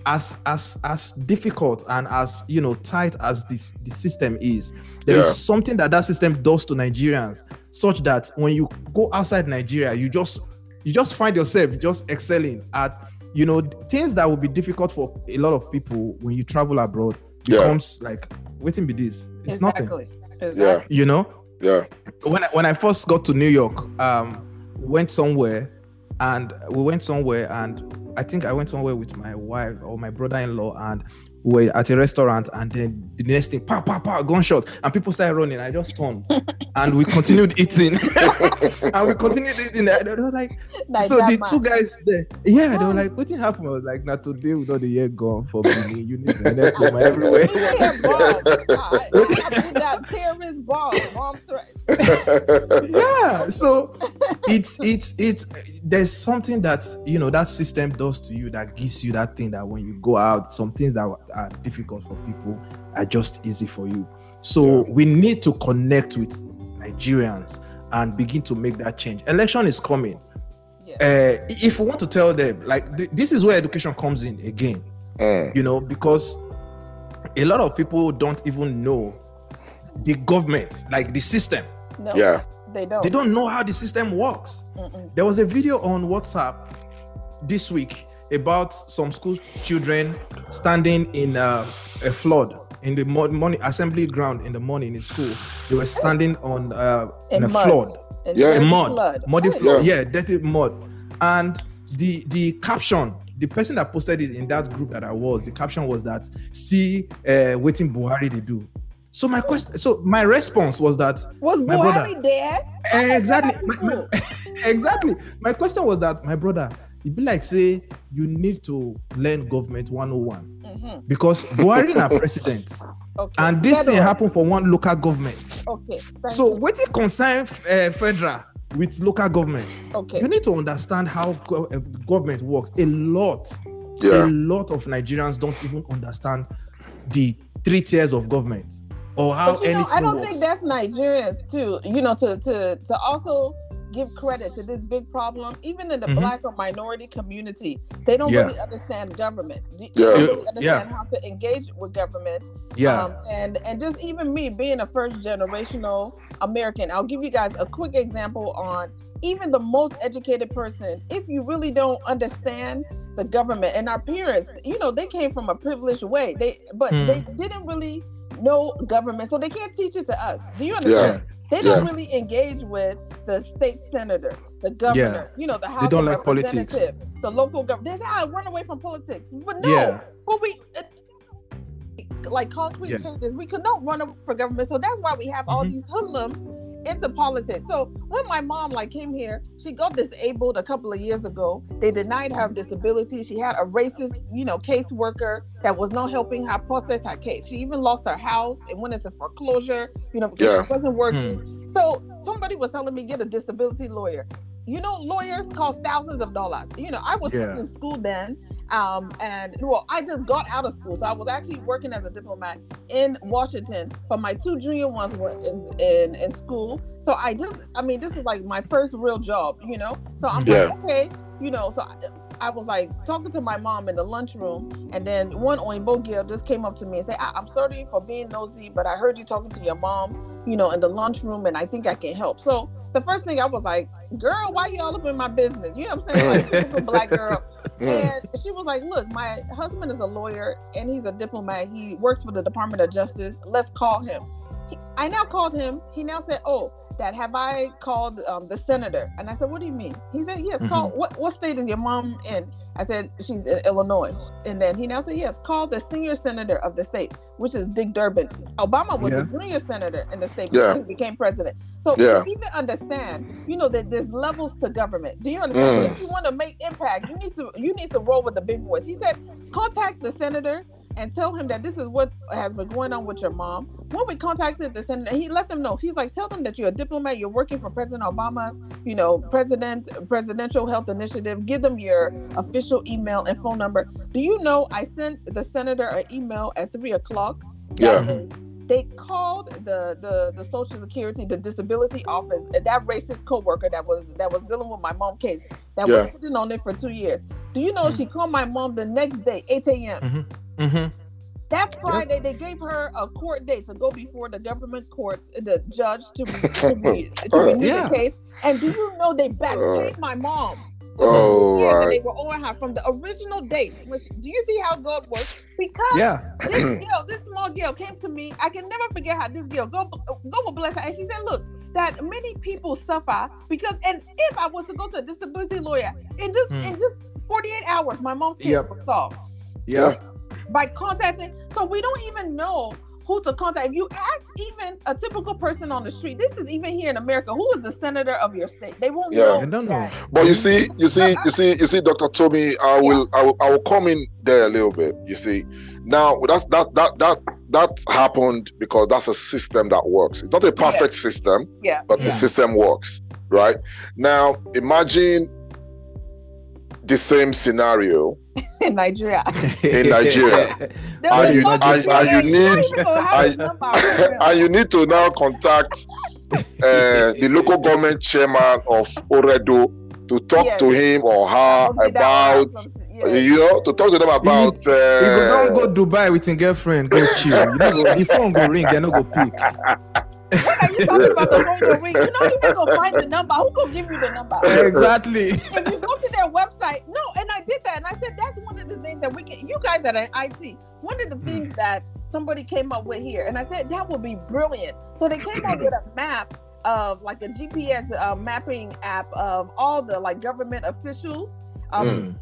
as as as difficult and as you know tight as this the system is There is Yeah. something that that system does to nigerians such that when you go outside nigeria you just you just find yourself just excelling at you know things that will be difficult for a lot of people when you travel abroad Yeah. becomes like waiting be this it's nothing exactly. Yeah. you know Yeah. when I, when I first got to New York, um, went somewhere, and we went somewhere, and I think I went somewhere with my wife or my brother-in-law, and we were at a restaurant, and then the next thing, pow, pow, pow, gunshot, and people started running. I just turned, and we continued eating, and we continued eating. And they were like, Like so the man. two guys there, yeah, they were Oh. like, what happened? I was like, now today we know the year gone for me. You need to help them everywhere. Yeah so it's it's it's there's something that you know that system does to you that gives you that thing that when you go out some things that are difficult for people are just easy for you so we need to connect with nigerians and begin to make that change election is coming Yeah. uh, if we want to tell them like th- this is where education comes in again Mm. you know because a lot of people don't even know the government like the system No, Yeah. they don't. they don't know how the system works. Mm-mm. There was a video on WhatsApp this week about some school children standing in uh, a flood in the morning assembly ground in the morning in school. They were standing on uh, in, In a mud. flood, It's Yeah. in dirty mud, flood. muddy Oh, flood, Yeah. yeah, dirty mud, and the the caption. The person that posted it in that group that I was, the caption was that see uh, waiting Buhari they do. So my question, so my response was that Was My brother. Buhari there? Eh, exactly That's my, my- exactly my question was that my brother e be like say you need to learn government 101 Mhm. because buhari na president Okay. and this thing happen for one local government Okay. thank so you. wetin concern uh, federal with local government okay. you need to understand how go- uh, government works a lot a lot of nigerians don't even understand the three tiers of government or how But you know, I don't works think that's Nigerians too. You know, to to to also give credit to this big problem, even in the Mhm. black or minority community, they don't Yeah. really understand government. They Yeah. don't Yeah. really understand how to engage with government. yeah Um, and and just even me being a first generational American, I'll give you guys a quick example on even the most educated person. If you really don't understand the government and our parents, you know, they came from a privileged way. They but Hmm. they didn't really know government, so they can't teach it to us. Do you understand? Yeah. They don't Yeah. really engage with the state senator, the governor, yeah. you know, the House don't of like politics. The local government. They say, "I run away from politics," but no, Yeah. but we like concrete Yeah. changes. We could not run away from government, so that's why we have all Mhm. these hoodlums into politics. So when my mom like came here, she got disabled a couple of years ago. They denied her disability. She had a racist, you know, caseworker that was not helping her process her case. She even lost her house and went into foreclosure, you know, because Yeah. she wasn't working. So somebody was telling me get a disability lawyer. You know, lawyers cost thousands of dollars. You know, I was Yeah. in school then, um, and well, I just got out of school, so I was actually working as a diplomat in Washington. But my two junior ones were in, in in school, so I just, I mean, this is like my first real job, you know. So I'm Yeah. like, okay, you know, so. I, was like talking to my mom in the lunchroom, and then one Oyinbo girl just came up to me and said, I- "I'm sorry for being nosy, but I heard you talking to your mom, you know, in the lunchroom, and I think I can help." So the first thing I was like, "Girl, why you all up in my business?" You know what I'm saying? Like typical black girl. And she was like, Look, my husband is a lawyer and he's a diplomat. He works for the Department of Justice. Let's call him. He, I now called him. He now said, Oh, that have I called um, the senator? And I said, What do you mean? He said, Yes, call what what state is your mom in? I said, She's in Illinois. And then he now said, Yes, call the senior senator of the state, which is Dick Durbin. Obama was Yeah. the junior senator in the state Yeah. he became president. So Yeah. to even understand, you know, that there's levels to government. Do you understand? Mm. If you want to make impact, you need to you need to roll with the big boys. He said, contact the senator and tell him that this is what has been going on with your mom. When we contacted the senator, he let them know. He's like, tell them that you're a diplomat, you're working for President Obama's, you know, president presidential health initiative. Give them your official email and phone number. Do you know I sent the senator an email at three o'clock? Yeah. That They called the, the the Social Security, the disability office, that racist coworker that was that was dealing with my mom case that Yeah. was sitting on it for two years. Do you know Mm. she called my mom the next day, 8 a.m. Mm-hmm. That Friday, they gave her a court date to go before the government courts, the judge to, re- to, re- to renew Yeah. the case. And do you know they back paid my mom? Oh, Yeah, and right. they were on her from the original date. Which, do you see how God works? Because Yeah. this girl, this small girl, came to me. I can never forget how this girl go go for bless her, and she said, "Look, that many people suffer because, and if I was to go to a disability lawyer in just Hmm. in just 48 hours, my mom's case Yep. was solved Yeah. by contacting. So we don't even know who to contact. If you ask even a typical person on the street, this is even here in America, who is the senator of your state? They won't Yeah. know. I don't know. But you see, you see, you see, you see, Doctor Tommy, I will, I will, I will come in there a little bit. You see, now that's that that that that happened because that's a system that works. It's not a perfect system, Yeah. but Yeah. the system works, right? Now, imagine the same scenario. In Nigeria. In Nigeria. And you- and- and you need- and- and you need to now contact uh, the local government chairman of Oredo to talk Yes. to him or her about, yeah. you know, to talk to them about. You go Uh, don't go Dubai with your girlfriend, go chill. You know, go, the phone go ring, they no go pick. What are you talking about the phone to ring? You're not even gonna find the number. Who gonna give you the number? exactly. if you go to their website, no, and I did that, and I said that's one of the things that we can. You guys that are IT, one of the Hmm. things that somebody came up with here, and I said that would be brilliant. So they came up with a map of like a GPS uh, mapping app of all the like government officials, um, Mm.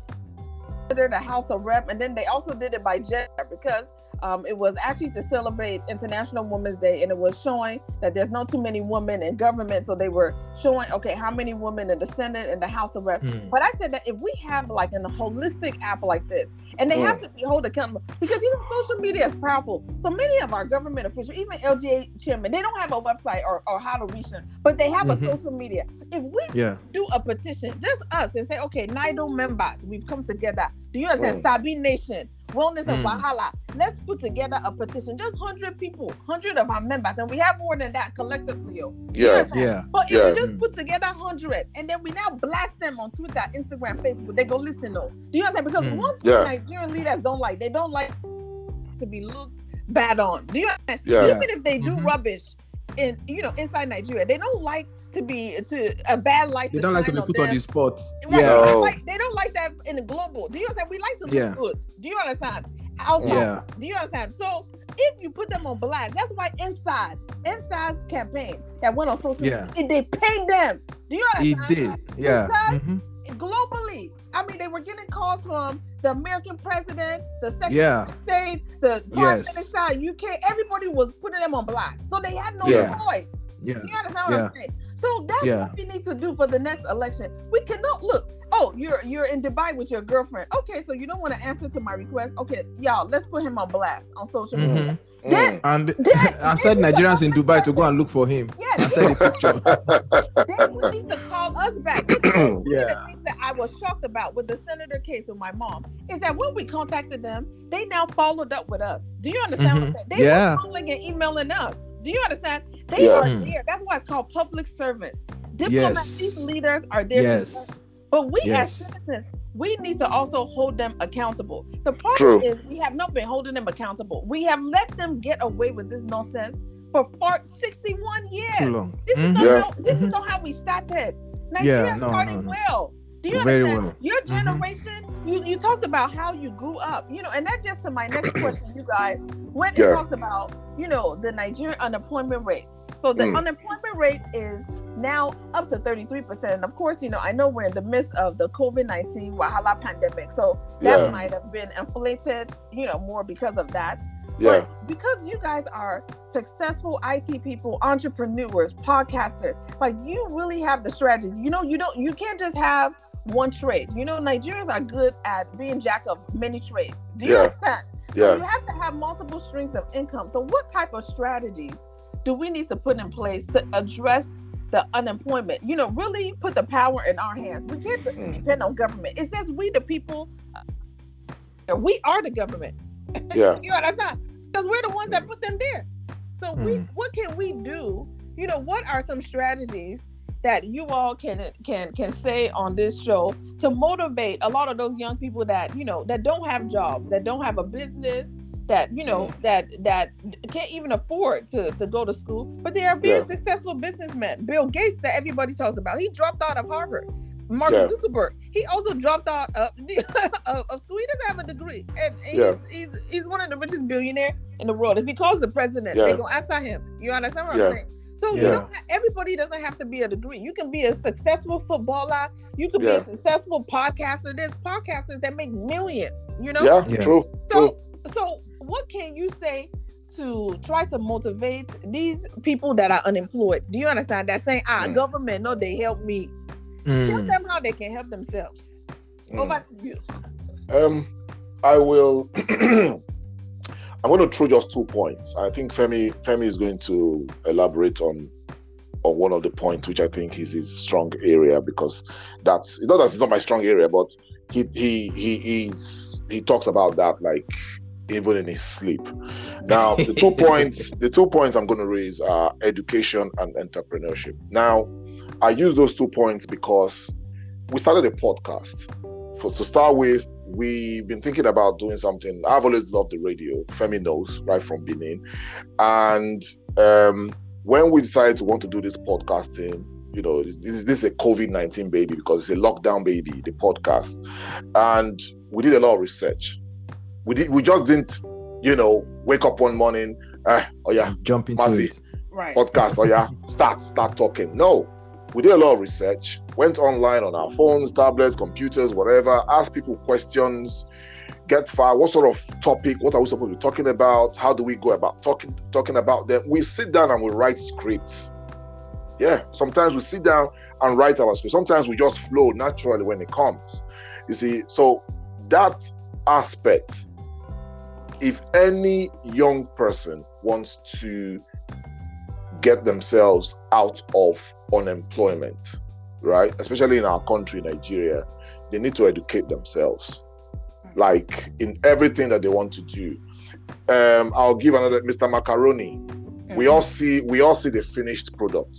consider the House of Rep, and then they also did it by gender because um, it was actually to celebrate International Women's Day, and it was showing that there's not too many women in government, so they were showing okay how many women in the Senate and the House of Reps. Mm. But I said that if we have like an holistic app like this, and they have to be held accountable because you know social media is powerful. So many of our government officials, even LGA chairman, they don't have a website or, or how to reach them, but they have Mhm. a social media. If we Yeah. do a petition, just us, and say, okay, NIDO members, we've come together. Do you understand? Mm. Sabi Nation, Wellness and Mm. Wahala. Let's put together a petition, just 100 people, 100 of our members, and we have more than that collectively. Yeah, understand? Yeah. But if Yeah. we just Mm. put together 100 and then we now blast them on Twitter, Instagram, Facebook, they go listen though. Do you understand? Because Mm. one thing Yeah. Nigerian leaders don't like, they don't like to be looked bad on. Do you understand? yeah, Yeah. Even if they do Mhm. rubbish in you know inside Nigeria, they don't like to be to a bad life. They don't like to shine be put on them. the spot. Right, Yeah. No. they, don't like, they don't like that in the global. Do you understand? We like to look Yeah. good. Do you understand? Outside. Yeah. Do you understand? So if you put them on blast, that's why EndSARS, EndSARS's campaign that went on social Yeah. media, they paid them. Do you He understand? did. Yeah. Because Mhm. Globally, I mean, they were getting calls from the American president, the Secretary Yeah. of State, the Prime Yes. Minister, UK. Everybody was putting them on blast, so they had no Yeah. choice. Yeah. Do You understand what Yeah. I'm saying? So that's Yeah. what we need to do for the next election. We cannot look. Oh, you're you're in Dubai with your girlfriend. Okay, so you don't want to answer to my request. Okay, y'all, let's put him on blast on social media. Mhm. Then, And then, I said Nigerians in Dubai to go and look for him. I Yes, said the picture. then we need to call us back. This is one of Yeah. the things that I was shocked about with the senator case with my mom is that when we contacted them, they now followed up with us. Do you understand what I'm Mhm. saying? They Yeah. were calling and emailing us. Do you understand? They Yeah. are Mhm. there. That's why it's called public servants. Diplomats, Yes. these leaders are there. Yes. But we Yes. as citizens, we need to also hold them accountable. The problem True. is we have not been holding them accountable. We have let them get away with this nonsense for far 61 years. Too long. This is Mhm. not Yeah. how this Mhm. is not how we started. Nigeria no, started no, no. well. Do you Very understand? well. Your Mhm. generation, you you talked about how you grew up, you know, and that gets to my next question, you guys. When it Yeah. talks about, you know, the Nigerian unemployment rate. So the Mm. unemployment rate is now up to 33%. And of course, you know, I know we're in the midst of the COVID-19 Wahala pandemic. So that Yeah. might have been inflated, you know, more because of that. Yeah. But because you guys are successful IT people, entrepreneurs, podcasters, like you really have the strategy. You know, you don't you can't just have one trade. You know, Nigerians are good at being jack of many trades. Do you Yeah. understand? So you have to have multiple streams of income. So what type of strategies do we need to put in place to address the unemployment? You know, really put the power in our hands. We can't Mm. depend on government. It says we the people uh, we are the government. Yeah. You understand? Because we're the ones that put them there. So we, Mm. what can we do? You know, what are some strategies that you all can can can say on this show to motivate a lot of those young people that you know that don't have jobs, that don't have a business, that you know that that can't even afford to to go to school, but they are very Yeah. successful businessmen. Bill Gates, that everybody talks about, he dropped out of Harvard. Mark Yeah. Zuckerberg, he also dropped out of, of, of school. He doesn't have a degree, and he's, Yeah. he's he's one of the richest billionaire in the world. If he calls the president, they're gonna answer him. You understand what. I'm saying? So you Yeah. don't ha- everybody doesn't have to be a degree. You can be a successful footballer. You can be a successful podcaster. There's podcasters that make millions. You know. Yeah. Yeah. True. True. So so what can you say to try to motivate these people that are unemployed? Do you understand that saying, ah, Mm. government, no, they help me. Tell Mm. them how they can help themselves. Mm. Over to you. Um, I will. I'm going to throw just two points. I think Femi Femi is going to elaborate on on one of the points, which I think is his strong area because that's not that it's not my strong area, but he he he he's, he talks about that like even in his sleep. Now, the two points the two points I'm going to raise are education and entrepreneurship. Now, I use those two points because we started a podcast for to start with, we've been thinking about doing something. I've always loved the radio. Femi knows right from Benin, and um, when we decided to want to do this podcasting, you know, this, this is a COVID nineteen baby because it's a lockdown baby, the podcast, and we did a lot of research. We did. We just didn't, you know, wake up one morning. Uh, oh yeah, Jump into Mercy. it. Right. podcast. Oh yeah, start start talking. No, we did a lot of research. Went online on our phones, tablets, computers, whatever. Asked people questions. Get far. What sort of topic? What are we supposed to be talking about? How do we go about talking talking about them? We sit down and we write scripts. Yeah. Sometimes we sit down and write our script. Sometimes we just flow naturally when it comes. You see, so that aspect. If any young person wants to get themselves out of unemployment, right? Especially in our country, Nigeria, they need to educate themselves, like in everything that they want to do. Um, I'll give another Mr. Macaroni. We all see we all see the finished product,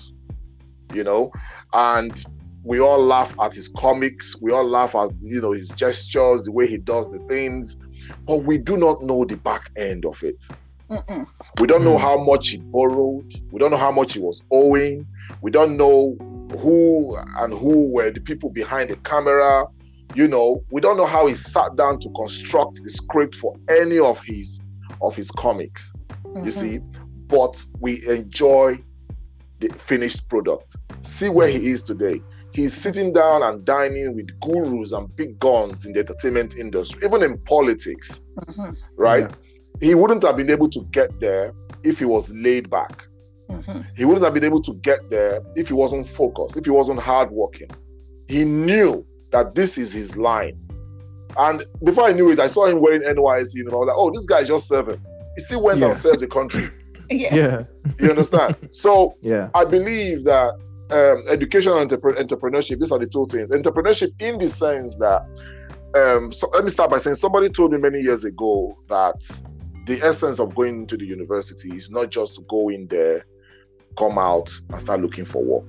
you know, and we all laugh at his comics. We all laugh at you know his gestures, the way he does the things, but we do not know the back end of it. Mm-mm. We don't know Mm. how much he borrowed. We don't know how much he was owing. We don't know who and who were the people behind the camera. You know, we don't know how he sat down to construct the script for any of his of his comics. You Mhm. see, but we enjoy the finished product. See where he is today. He's sitting down and dining with gurus and big guns in the entertainment industry, even in politics Mhm. right? Yeah. He wouldn't have been able to get there if he was laid back. Mhm. He wouldn't have been able to get there if he wasn't focused, if he wasn't hardworking. He knew that this is his line. And before I knew it, I saw him wearing NYSC, and I was like, oh, this guy is just serving. He still went Yeah. and served the country. Yeah. Yeah. You understand? so Yeah. I believe that um, education and entrepre- entrepreneurship, these are the two things. Entrepreneurship, in the sense that, um, so let me start by saying somebody told me many years ago that the essence of going to the university is not just to go in there, come out, and start looking for work.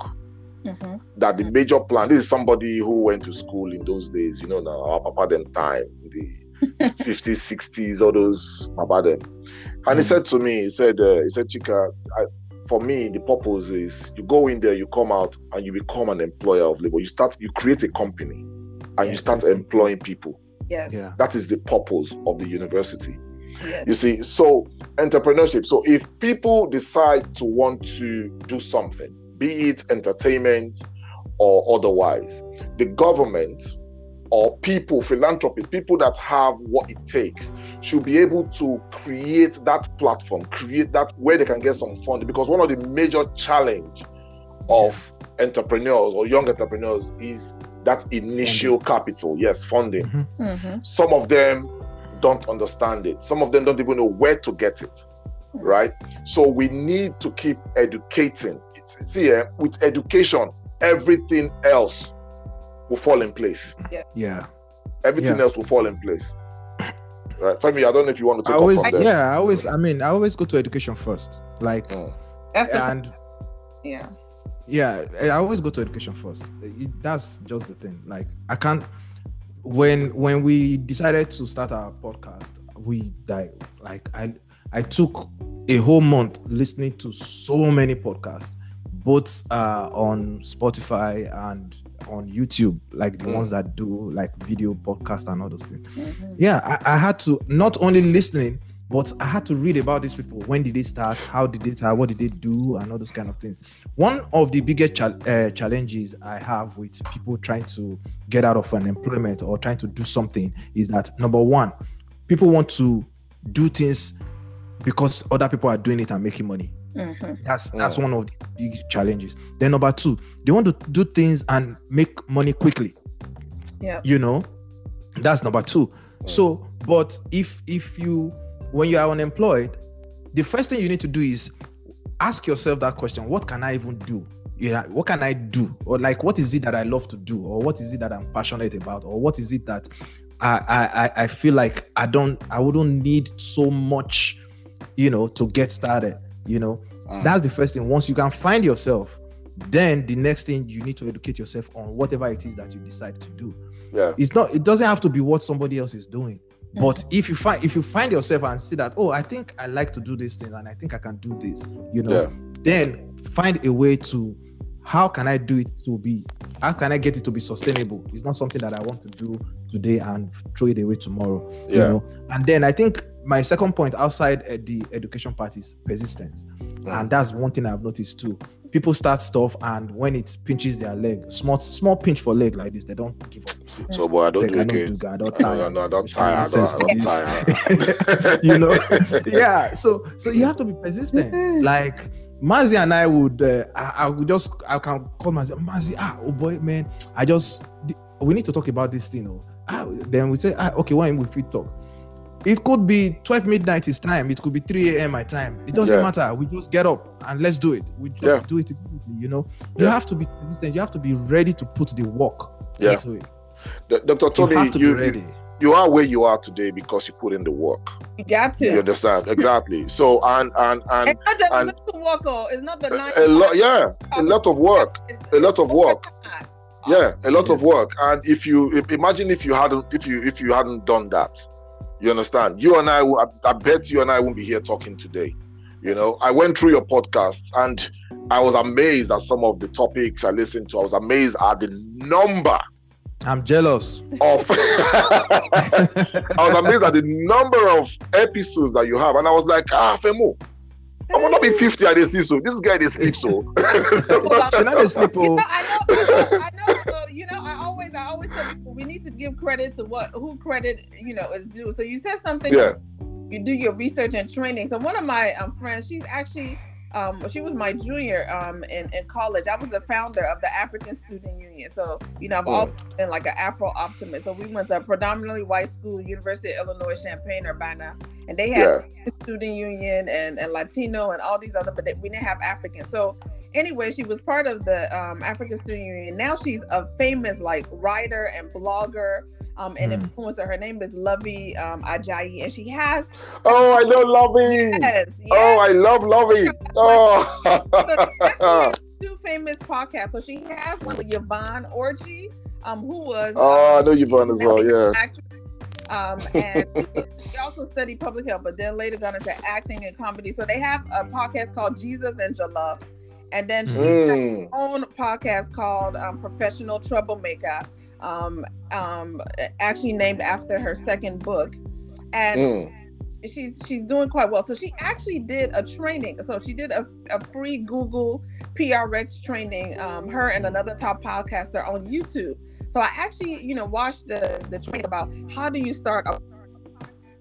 Mhm. That the major plan, this is somebody who went to school in those days, you know, now our papa them time, the 50s, 60s, all those papa them. And he Mm. said to me, he said, uh, he said, Chika, I, for me, the purpose is you go in there, you come out, and you become an employer of labor. You start, you create a company. and you start employing people. Yes. Yeah. That is the purpose of the university. Yes. You see, so entrepreneurship. So if people decide to want to do something, be it entertainment or otherwise, the government or people, philanthropists, people that have what it takes, should be able to create that platform, create that where they can get some funding. Because one of the major challenge of entrepreneurs or young entrepreneurs is that initial capital. Yes, funding. Mm-hmm. Some of them don't understand it. Some of them don't even know where to get it. Right? So we need to keep educating. It's- See, eh, with education, everything else will fall in place. Yeah. Everything Yeah. else will fall in place. Right? me I don't know if you want to I always up from there. yeah, I always I mean I always go to education first. Like Mm. And yeah. yeah i always go to education first It- that's just the thing like i can't when when we decided to start our podcast we like like i i took a whole month listening to so many podcasts both uh on spotify and on youtube like the Mm. ones that do like video podcast and all those things Mhm. yeah I, I had to not only listening but i had to read about these people. When did they start? How did they start? What did they do? And all those kind of things. One of the biggest chal- uh, challenges i have with people trying to get out of unemployment or trying to do something is that number one people want to do things because other people are doing it and making money. Mhm. that's that's Mm. one of the big challenges. Then number two they want to do things and make money quickly. Yeah. you know? That's number two. Mm. so but if if you when you are unemployed the first thing you need to do is ask yourself that question what can i even do? Yeah what can i do? Or like what is it that i love to do? Or what is it that i'm passionate about? Or what is it that i i i- i feel like i don't i wouldn't need so much you know to get started you know? Mm. that's the first thing. Once you can find yourself then the next thing you need to educate yourself on whatever it is that you decide to do. Yeah. it's not it doesn't have to be what somebody else is doing but if you find if you find yourself and see that oh i think i like to do this thing and i think i can do this you know Yeah. then find a way to how can i do it to be how can i get it to be sustainable? It's not something that i want to do today and throw it away tomorrow you know? And then i think my second point outside uh, the education part is persistence. Mm. and that's one thing i've noticed too people start stuff and when it pinches their leg small small pinch for leg like this they don't give up Say, So, boy, I don't "They do it cannot again. do that, I don't No, tire." no, no, I don't Which tire. I makes don't, sense I don't for tire. you know yeah so so you have to be persistent like Maazi and I would uh, I, I would just I can call Maazi Maazi ah oh boy man I just we need to talk about this thing oh ah, then we say ah okay when we fit talk it could be 12 midnight his time it could be 3 a.m my time it doesn't Yeah. matter we just get up and let's do it we just Yeah. do it you know you have to be persistent you have to be ready to put the work Yeah. into it D- Dr. you Tony, have to you, be ready you are where you are today because you put in the work. You got to. You understand? Exactly. So and and and It's not the and- little walk oh, It's not the nine. a, a lot, yeah, a lot of work. A lot of work. Yeah, a lot Yeah. of work. And if you if, imagine if you hadn't if you if you hadn't done that, you understand? You and I, will- I, I bet you and I won't be here talking today. You know, I went through your podcast and I was amazed at some of the topics I listened to. I was amazed at the number I'm jealous of I was amazed at the number of episodes that you have, and I was like, ah, Femo, I'm gonna be 50 at this so this guy they sleep so. Should I sleep, You oh? know, I know, I know, I know. Always, I always tell people we need to give credit to what who credit you know is due. So you said something. Yeah. You do your research and training. So one of my um, friends, she's actually, um, she was my junior um in, in college. I was the founder of the African Student Union. So you know, I've Mm. always been like an Afro optimist. So we went to a predominantly white school, University of Illinois Champaign Urbana, and they had Yeah. student union and, and Latino and all these other, but they, we didn't have African. So anyway, she was part of the um, African Student Union. Now she's a famous like writer and blogger um, and Hmm. influencer. Her name is Luvvie um, Ajayi, and she has Oh, I know Luvvie. yes, yes. Oh, I love Luvvie. So Oh. actually, two famous podcasts. So she has one with Yvonne Orji, um, who was oh, I um, know Yvonne as well. Yeah. actress. Um, and she also studied public health, but then later got into acting and comedy. So they have a podcast called Jesus and Jollof. And then she has Mm. her own podcast called um, Professional Troublemaker. um, um, actually named after her second book, and Mm. she's she's doing quite well. So she actually did a training. So she did a, a free Google PRX training. Um, her and another top podcaster on YouTube. So I actually, you know, watched the the training about how do you start. A,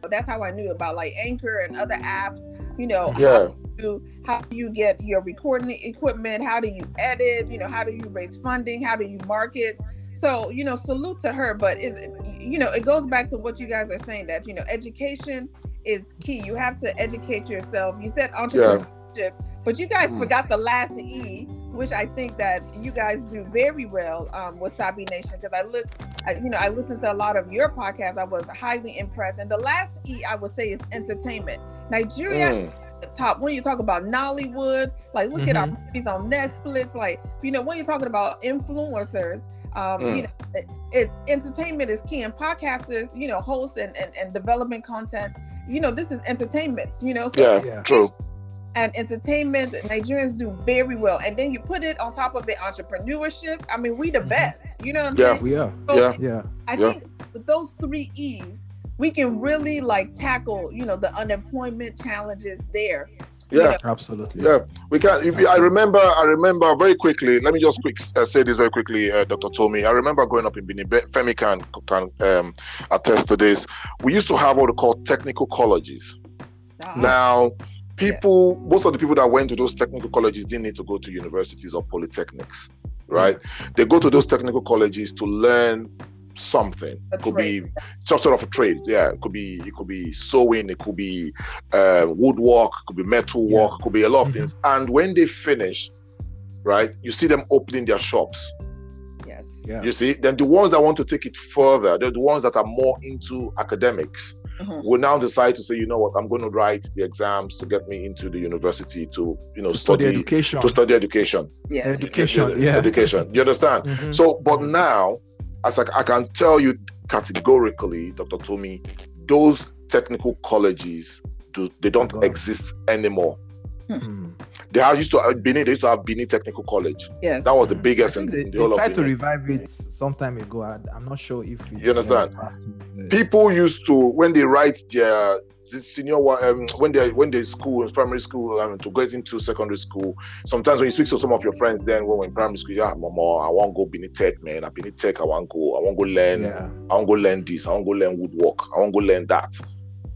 that's how I knew about like Anchor and other apps. You know, Yeah. how do how do you get your recording equipment? How do you edit? You know, how do you raise funding? How do you market? So you know, salute to her. But it, you know, it goes back to what you guys are saying that you know, education is key. You have to educate yourself. You said entrepreneurship, but you guys Mm. forgot the last E, which I think that you guys do very well um, with Sabi Nation. Because I look, I, you know, I listened to a lot of your podcasts. I was highly impressed. And the last E I would say is entertainment. Nigeria Mm. top when you talk about Nollywood, like look at our Mhm. movies on Netflix, like you know when you're talking about influencers, um, Mm. you know, it, it, entertainment is key, and podcasters, you know, hosts and, and and development content, you know, this is entertainment, you know, so Yeah, Yeah. true. And entertainment Nigerians do very well, and then you put it on top of it entrepreneurship. I mean, we the Mhm. best, you know what I'm Yeah. saying? We are. So Yeah. Yeah. I Yeah. think with those three E's, we can really like tackle, you know, the unemployment challenges there. Yeah. Absolutely. Yeah, we can. If you, I remember, I remember very quickly. Let me just quick uh, say this very quickly, uh, Dr. Tomi. I remember growing up in Benin. Be- Femi can can um, attest to this. We used to have what we call technical colleges. Uh, Now, people, most of the people that went to those technical colleges didn't need to go to universities or polytechnics, right? They go to those technical colleges to learn something. A It could trade. be some sort of a trade. Yeah, it could be it could be sewing, it could be uh, woodwork, it could be metal work, it could be a lot of Mhm. things. And when they finish, right, you see them opening their shops. yes. Yeah. You see, then the ones that want to take it further, they're the ones that are more into academics Mhm. will now decide to say, you know what, I'm going to write the exams to get me into the university to, you know, To study study, education. to study education. Yes. Education. Yeah. Education. You understand? Mhm. So, but now, as I, I can tell you categorically, Dr. Tomi, those technical colleges do they don't gone. exist anymore. Mm. They have used to uh, Benin. They used to have Benin Technical College. Yes. That was the biggest in, they, in the they whole of tried to Benin. revive it some time ago. I, I'm not sure if it's. You understand? uh, back to the- People used to when they write their senior um, when they when they school primary school um, to get into secondary school. Sometimes when you speak to some of your friends, then when we're in primary school, yeah, mama, I want to go Benin Tech, man. I Benin Tech. I want to go. I want go learn. Yeah. I want to go learn this. I want to go learn woodwork. I want to go learn that.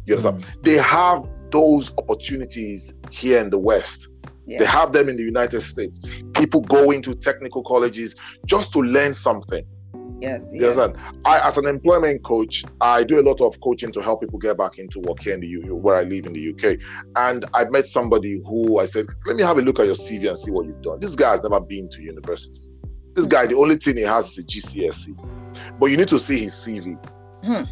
You understand? Mm. They have those opportunities here in the West. Yeah. They have them in the United States. People go into technical colleges just to learn something. Yes. Yes. I, as an employment coach, I do a lot of coaching to help people get back into work here in the U, where I live in the UK. And I met somebody who I said, "Let me have a look at your CV and see what you've done." This guy has never been to university. This guy, the only thing he has is a GCSE. But you need to see his CV. Hmm.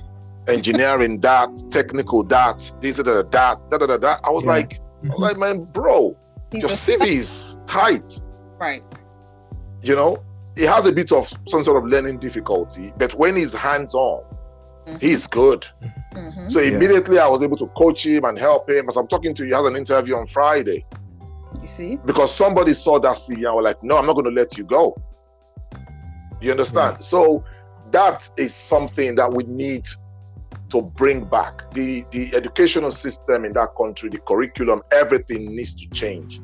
Engineering that, technical that, this, that, that, that, that, that, that. I was Yeah. like, I was Mhm. like, man, bro, He's your CV is tight. right. You know, he has a bit of some sort of learning difficulty, but when he's hands-on, Mhm. he's good. Mhm. So Yeah. immediately I was able to coach him and help him. As I'm talking to you, he has an interview on Friday You see. because somebody saw that CV and were like, no, I'm not going to let you go. You understand? So that is something that we need to bring back. The the educational system in that country, the curriculum, everything needs to change.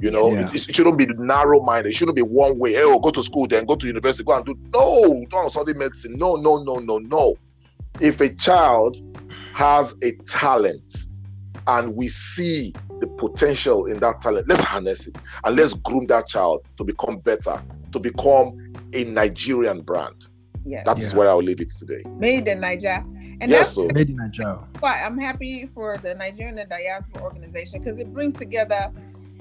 You know, Yeah. it, it shouldn't be narrow-minded. It shouldn't be one way. Hey, oh, go to school, then go to university, go and do. No, don't study medicine. No, no, no, no, no. If a child has a talent and we see the potential in that talent, let's harness it and let's groom that child to become better, to become a Nigerian brand. Yes. That is Yeah. where I'll leave it today. Made in Nigeria. And yes, that's so Made in Nigeria. why I'm happy for the Nigerian Diaspora Organization because it brings together,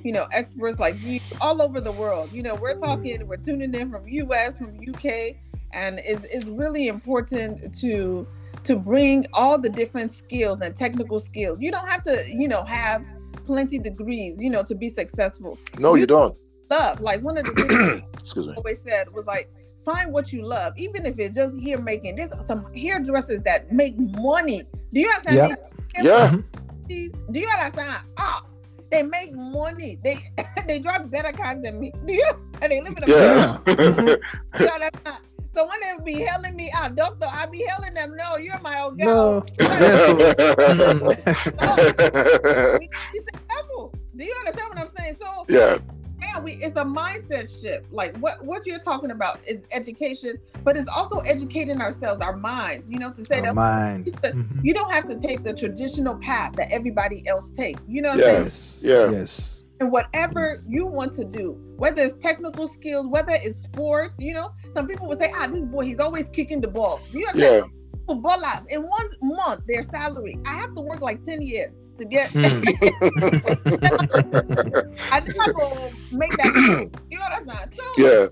you know, experts like you all over the world. You know, we're talking, we're tuning in from US, from UK, and it's, it's really important to to bring all the different skills and technical skills. You don't have to, you know, have plenty degrees, you know, to be successful. no, you don't. Love, like one of the things Excuse me. always said was like find what you love, even if it's just hair making. There's some hairdressers that make money. Do you understand? Yeah. They- Yeah. Mm-hmm. Do you understand? Ah, they make money. They they drive better cars than me. Do you? And they live in a Yeah. Mm-hmm. Do you understand? So when they be hailing me out, doctor, I be hailing them. No, you're my old No. girl. Yes. We- we say careful. Do you understand what I'm saying? So yeah, yeah, we it's a mindset shift. Like what what you're talking about is education, but it's also educating ourselves, our minds. You know, to say Our that mind. You don't have to take the traditional path that everybody else take. You know what Yeah. I'm saying? Yes. Yeah. Yes. And whatever Yes. you want to do, whether it's technical skills, whether it's sports, you know, some people would say, ah, this boy, he's always kicking the ball. Do you yeah, understand? Footballers in one month, their salary. I have to work like 10 years to get Hmm. I just have to make that you understand. So yeah,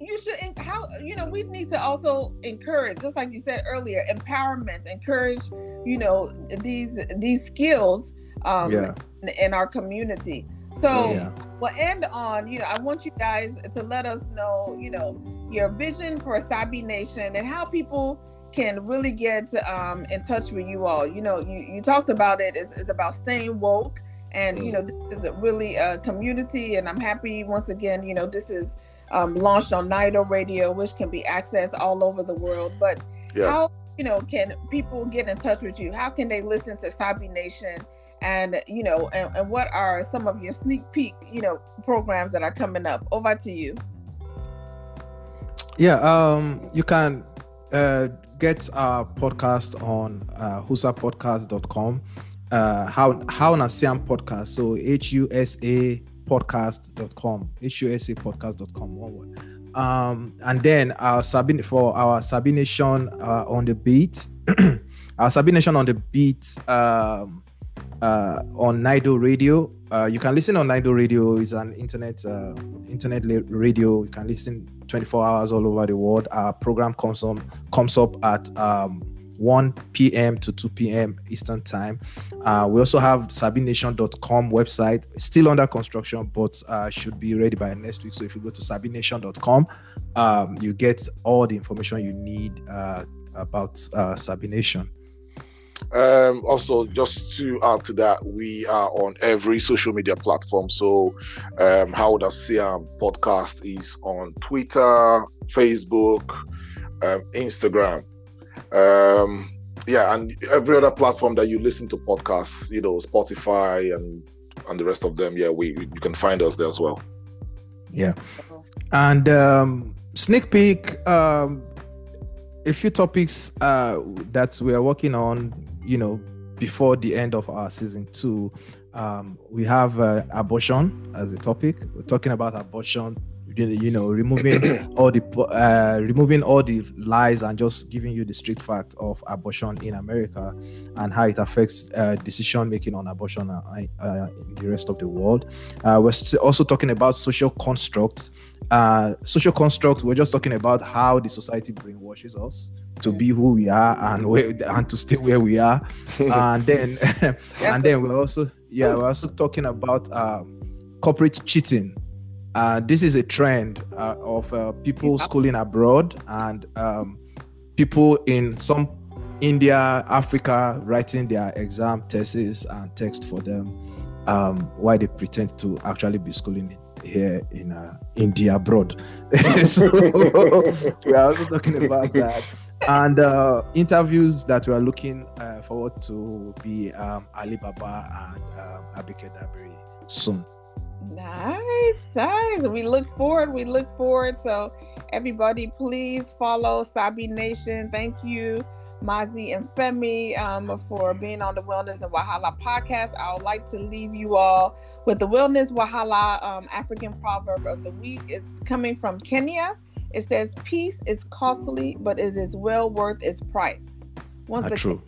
you should en- how you know we need to also encourage just like you said earlier empowerment encourage you know these these skills um Yeah. in, in our community so Yeah. we'll end on you know i want you guys to let us know you know your vision for a sabi nation and how people can really get um in touch with you all you know you, you talked about it it's, it's about staying woke and you know this is a really a community and i'm happy once again you know this is um, launched on Nido Radio, which can be accessed all over the world. But Yeah. how you know can people get in touch with you? How can they listen to Sabi Nation? And you know, and, and what are some of your sneak peek, you know, programs that are coming up? Over to you. Yeah, um, you can uh, get our podcast on uh, husapodcast.com. Uh, how how Una See Em podcast. So H U S A podcast.com. H U S A podcast.com. One word. Um, and then our Sabine for our Sabi Nation uh, on the beat. our Sabi Nation on the beat um, uh, on Nido Radio. Uh, you can listen on Nido Radio. It's an internet uh, internet radio. You can listen 24 hours all over the world. Our program comes on comes up at um, 1 p.m. to 2 p.m. Eastern time. Uh, we also have sabination.com website, still under construction, but uh, should be ready by next week. So if you go to sabination.com, um, you get all the information you need uh, about uh, Sabi Nation. Um, also, just to add to that, we are on every social media platform. So, um, How Una See Em podcast is on Twitter, Facebook, um, Instagram. Um, yeah, and every other platform that you listen to podcasts, you know, Spotify and and the rest of them. Yeah, we you can find us there as well. Yeah. And um, sneak peek, um, a few topics uh, that we are working on, you know, before the end of our season two. Um, we have uh, abortion as a topic. We're talking about abortion, you know, removing all the uh, removing all the lies and just giving you the strict fact of abortion in America and how it affects uh, decision making on abortion uh, uh, in the rest of the world. Uh, we're also talking about social constructs. Uh, social constructs. We're just talking about how the society brainwashes us to be who we are and where and to stay where we are. and then and then we're also yeah we're also talking about um, corporate cheating. Uh, this is a trend uh, of uh, people schooling abroad and um, people in some India, Africa, writing their exam thesis and text for them um, while they pretend to actually be schooling here in uh, India abroad. so we are also talking about that. And uh, interviews that we are looking uh, forward to be um, Alibaba and um, Abike Dabiri soon. Nice, nice. We look forward. We look forward. So, everybody, please follow Sabi Nation. Thank you, Maazi and Femi, um, for being on the Wellness and Wahala podcast. I would like to leave you all with the Wellness Wahala um, African proverb of the week. It's coming from Kenya. It says, "Peace is costly, but it is well worth its price." Once Not again, true.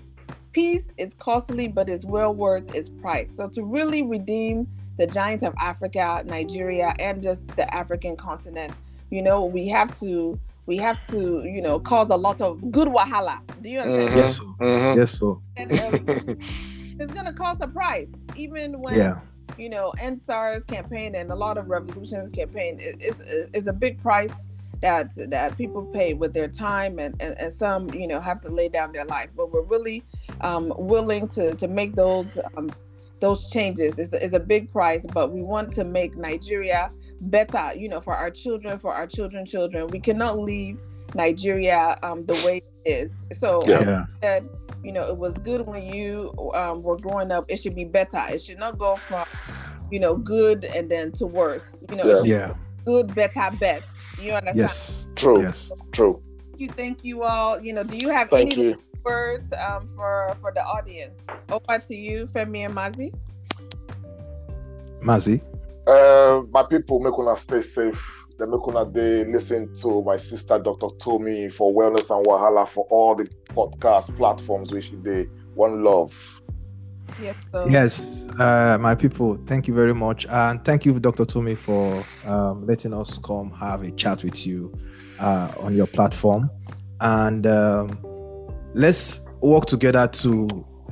peace is costly, but is well worth its price. So to really redeem the giants of Africa, Nigeria, and just the African continent, you know, we have to we have to, you know, cause a lot of good wahala. Do you understand? Mhm. Yes, sir. Mhm. yes, sir. And, um, it's gonna cost a price, even when Yeah, you know EndSARS campaign and a lot of revolutions campaign it, it's, it's a big price that that people pay with their time and, and, and some you know have to lay down their life but we're really um, willing to to make those um, those changes it's, it's a big price but we want to make Nigeria better you know for our children for our children children we cannot leave Nigeria um, the way it is. So Yeah. Yeah. said, you know, it was good when you um, were growing up. It should be better. It should not go from, you know, good and then to worse. You know, Yeah. Yeah. good, better, best. You understand? Yes. True. Yes. True. You think you all, you know, do you have Thank any you. words um, for for the audience? Over to you, Femi and Maazi. Maazi. Uh, my people, make una stay safe. They make una they listen to my sister, Dr. Tomi, for wellness and wahala for all the podcast platforms which they one love. Yes. So Yes, uh, my people, thank you very much. And thank you, Dr. Tomi, for um, letting us come have a chat with you uh, on your platform. And um, let's work together to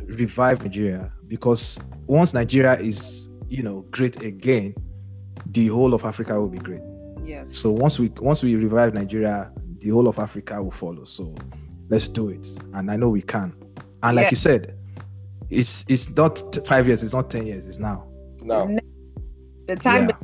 revive Nigeria because once Nigeria is, you know, great again, the whole of Africa will be great. yes. So once we once we revive Nigeria, the whole of Africa will follow. So let's do it, and I know we can. And like Yeah. you said, it's it's not t- five years, it's not ten years, it's now. Now, The time Yeah.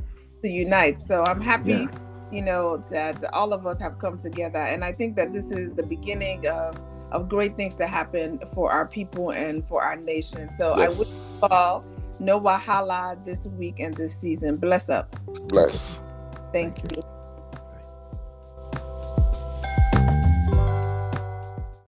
to unite. So I'm happy, Yeah. you know, that all of us have come together. And I think that this is the beginning of, of great things to happen for our people and for our nation. So I wish you all no wahala this week and this season. Bless up. Bless. Thank, Thank you.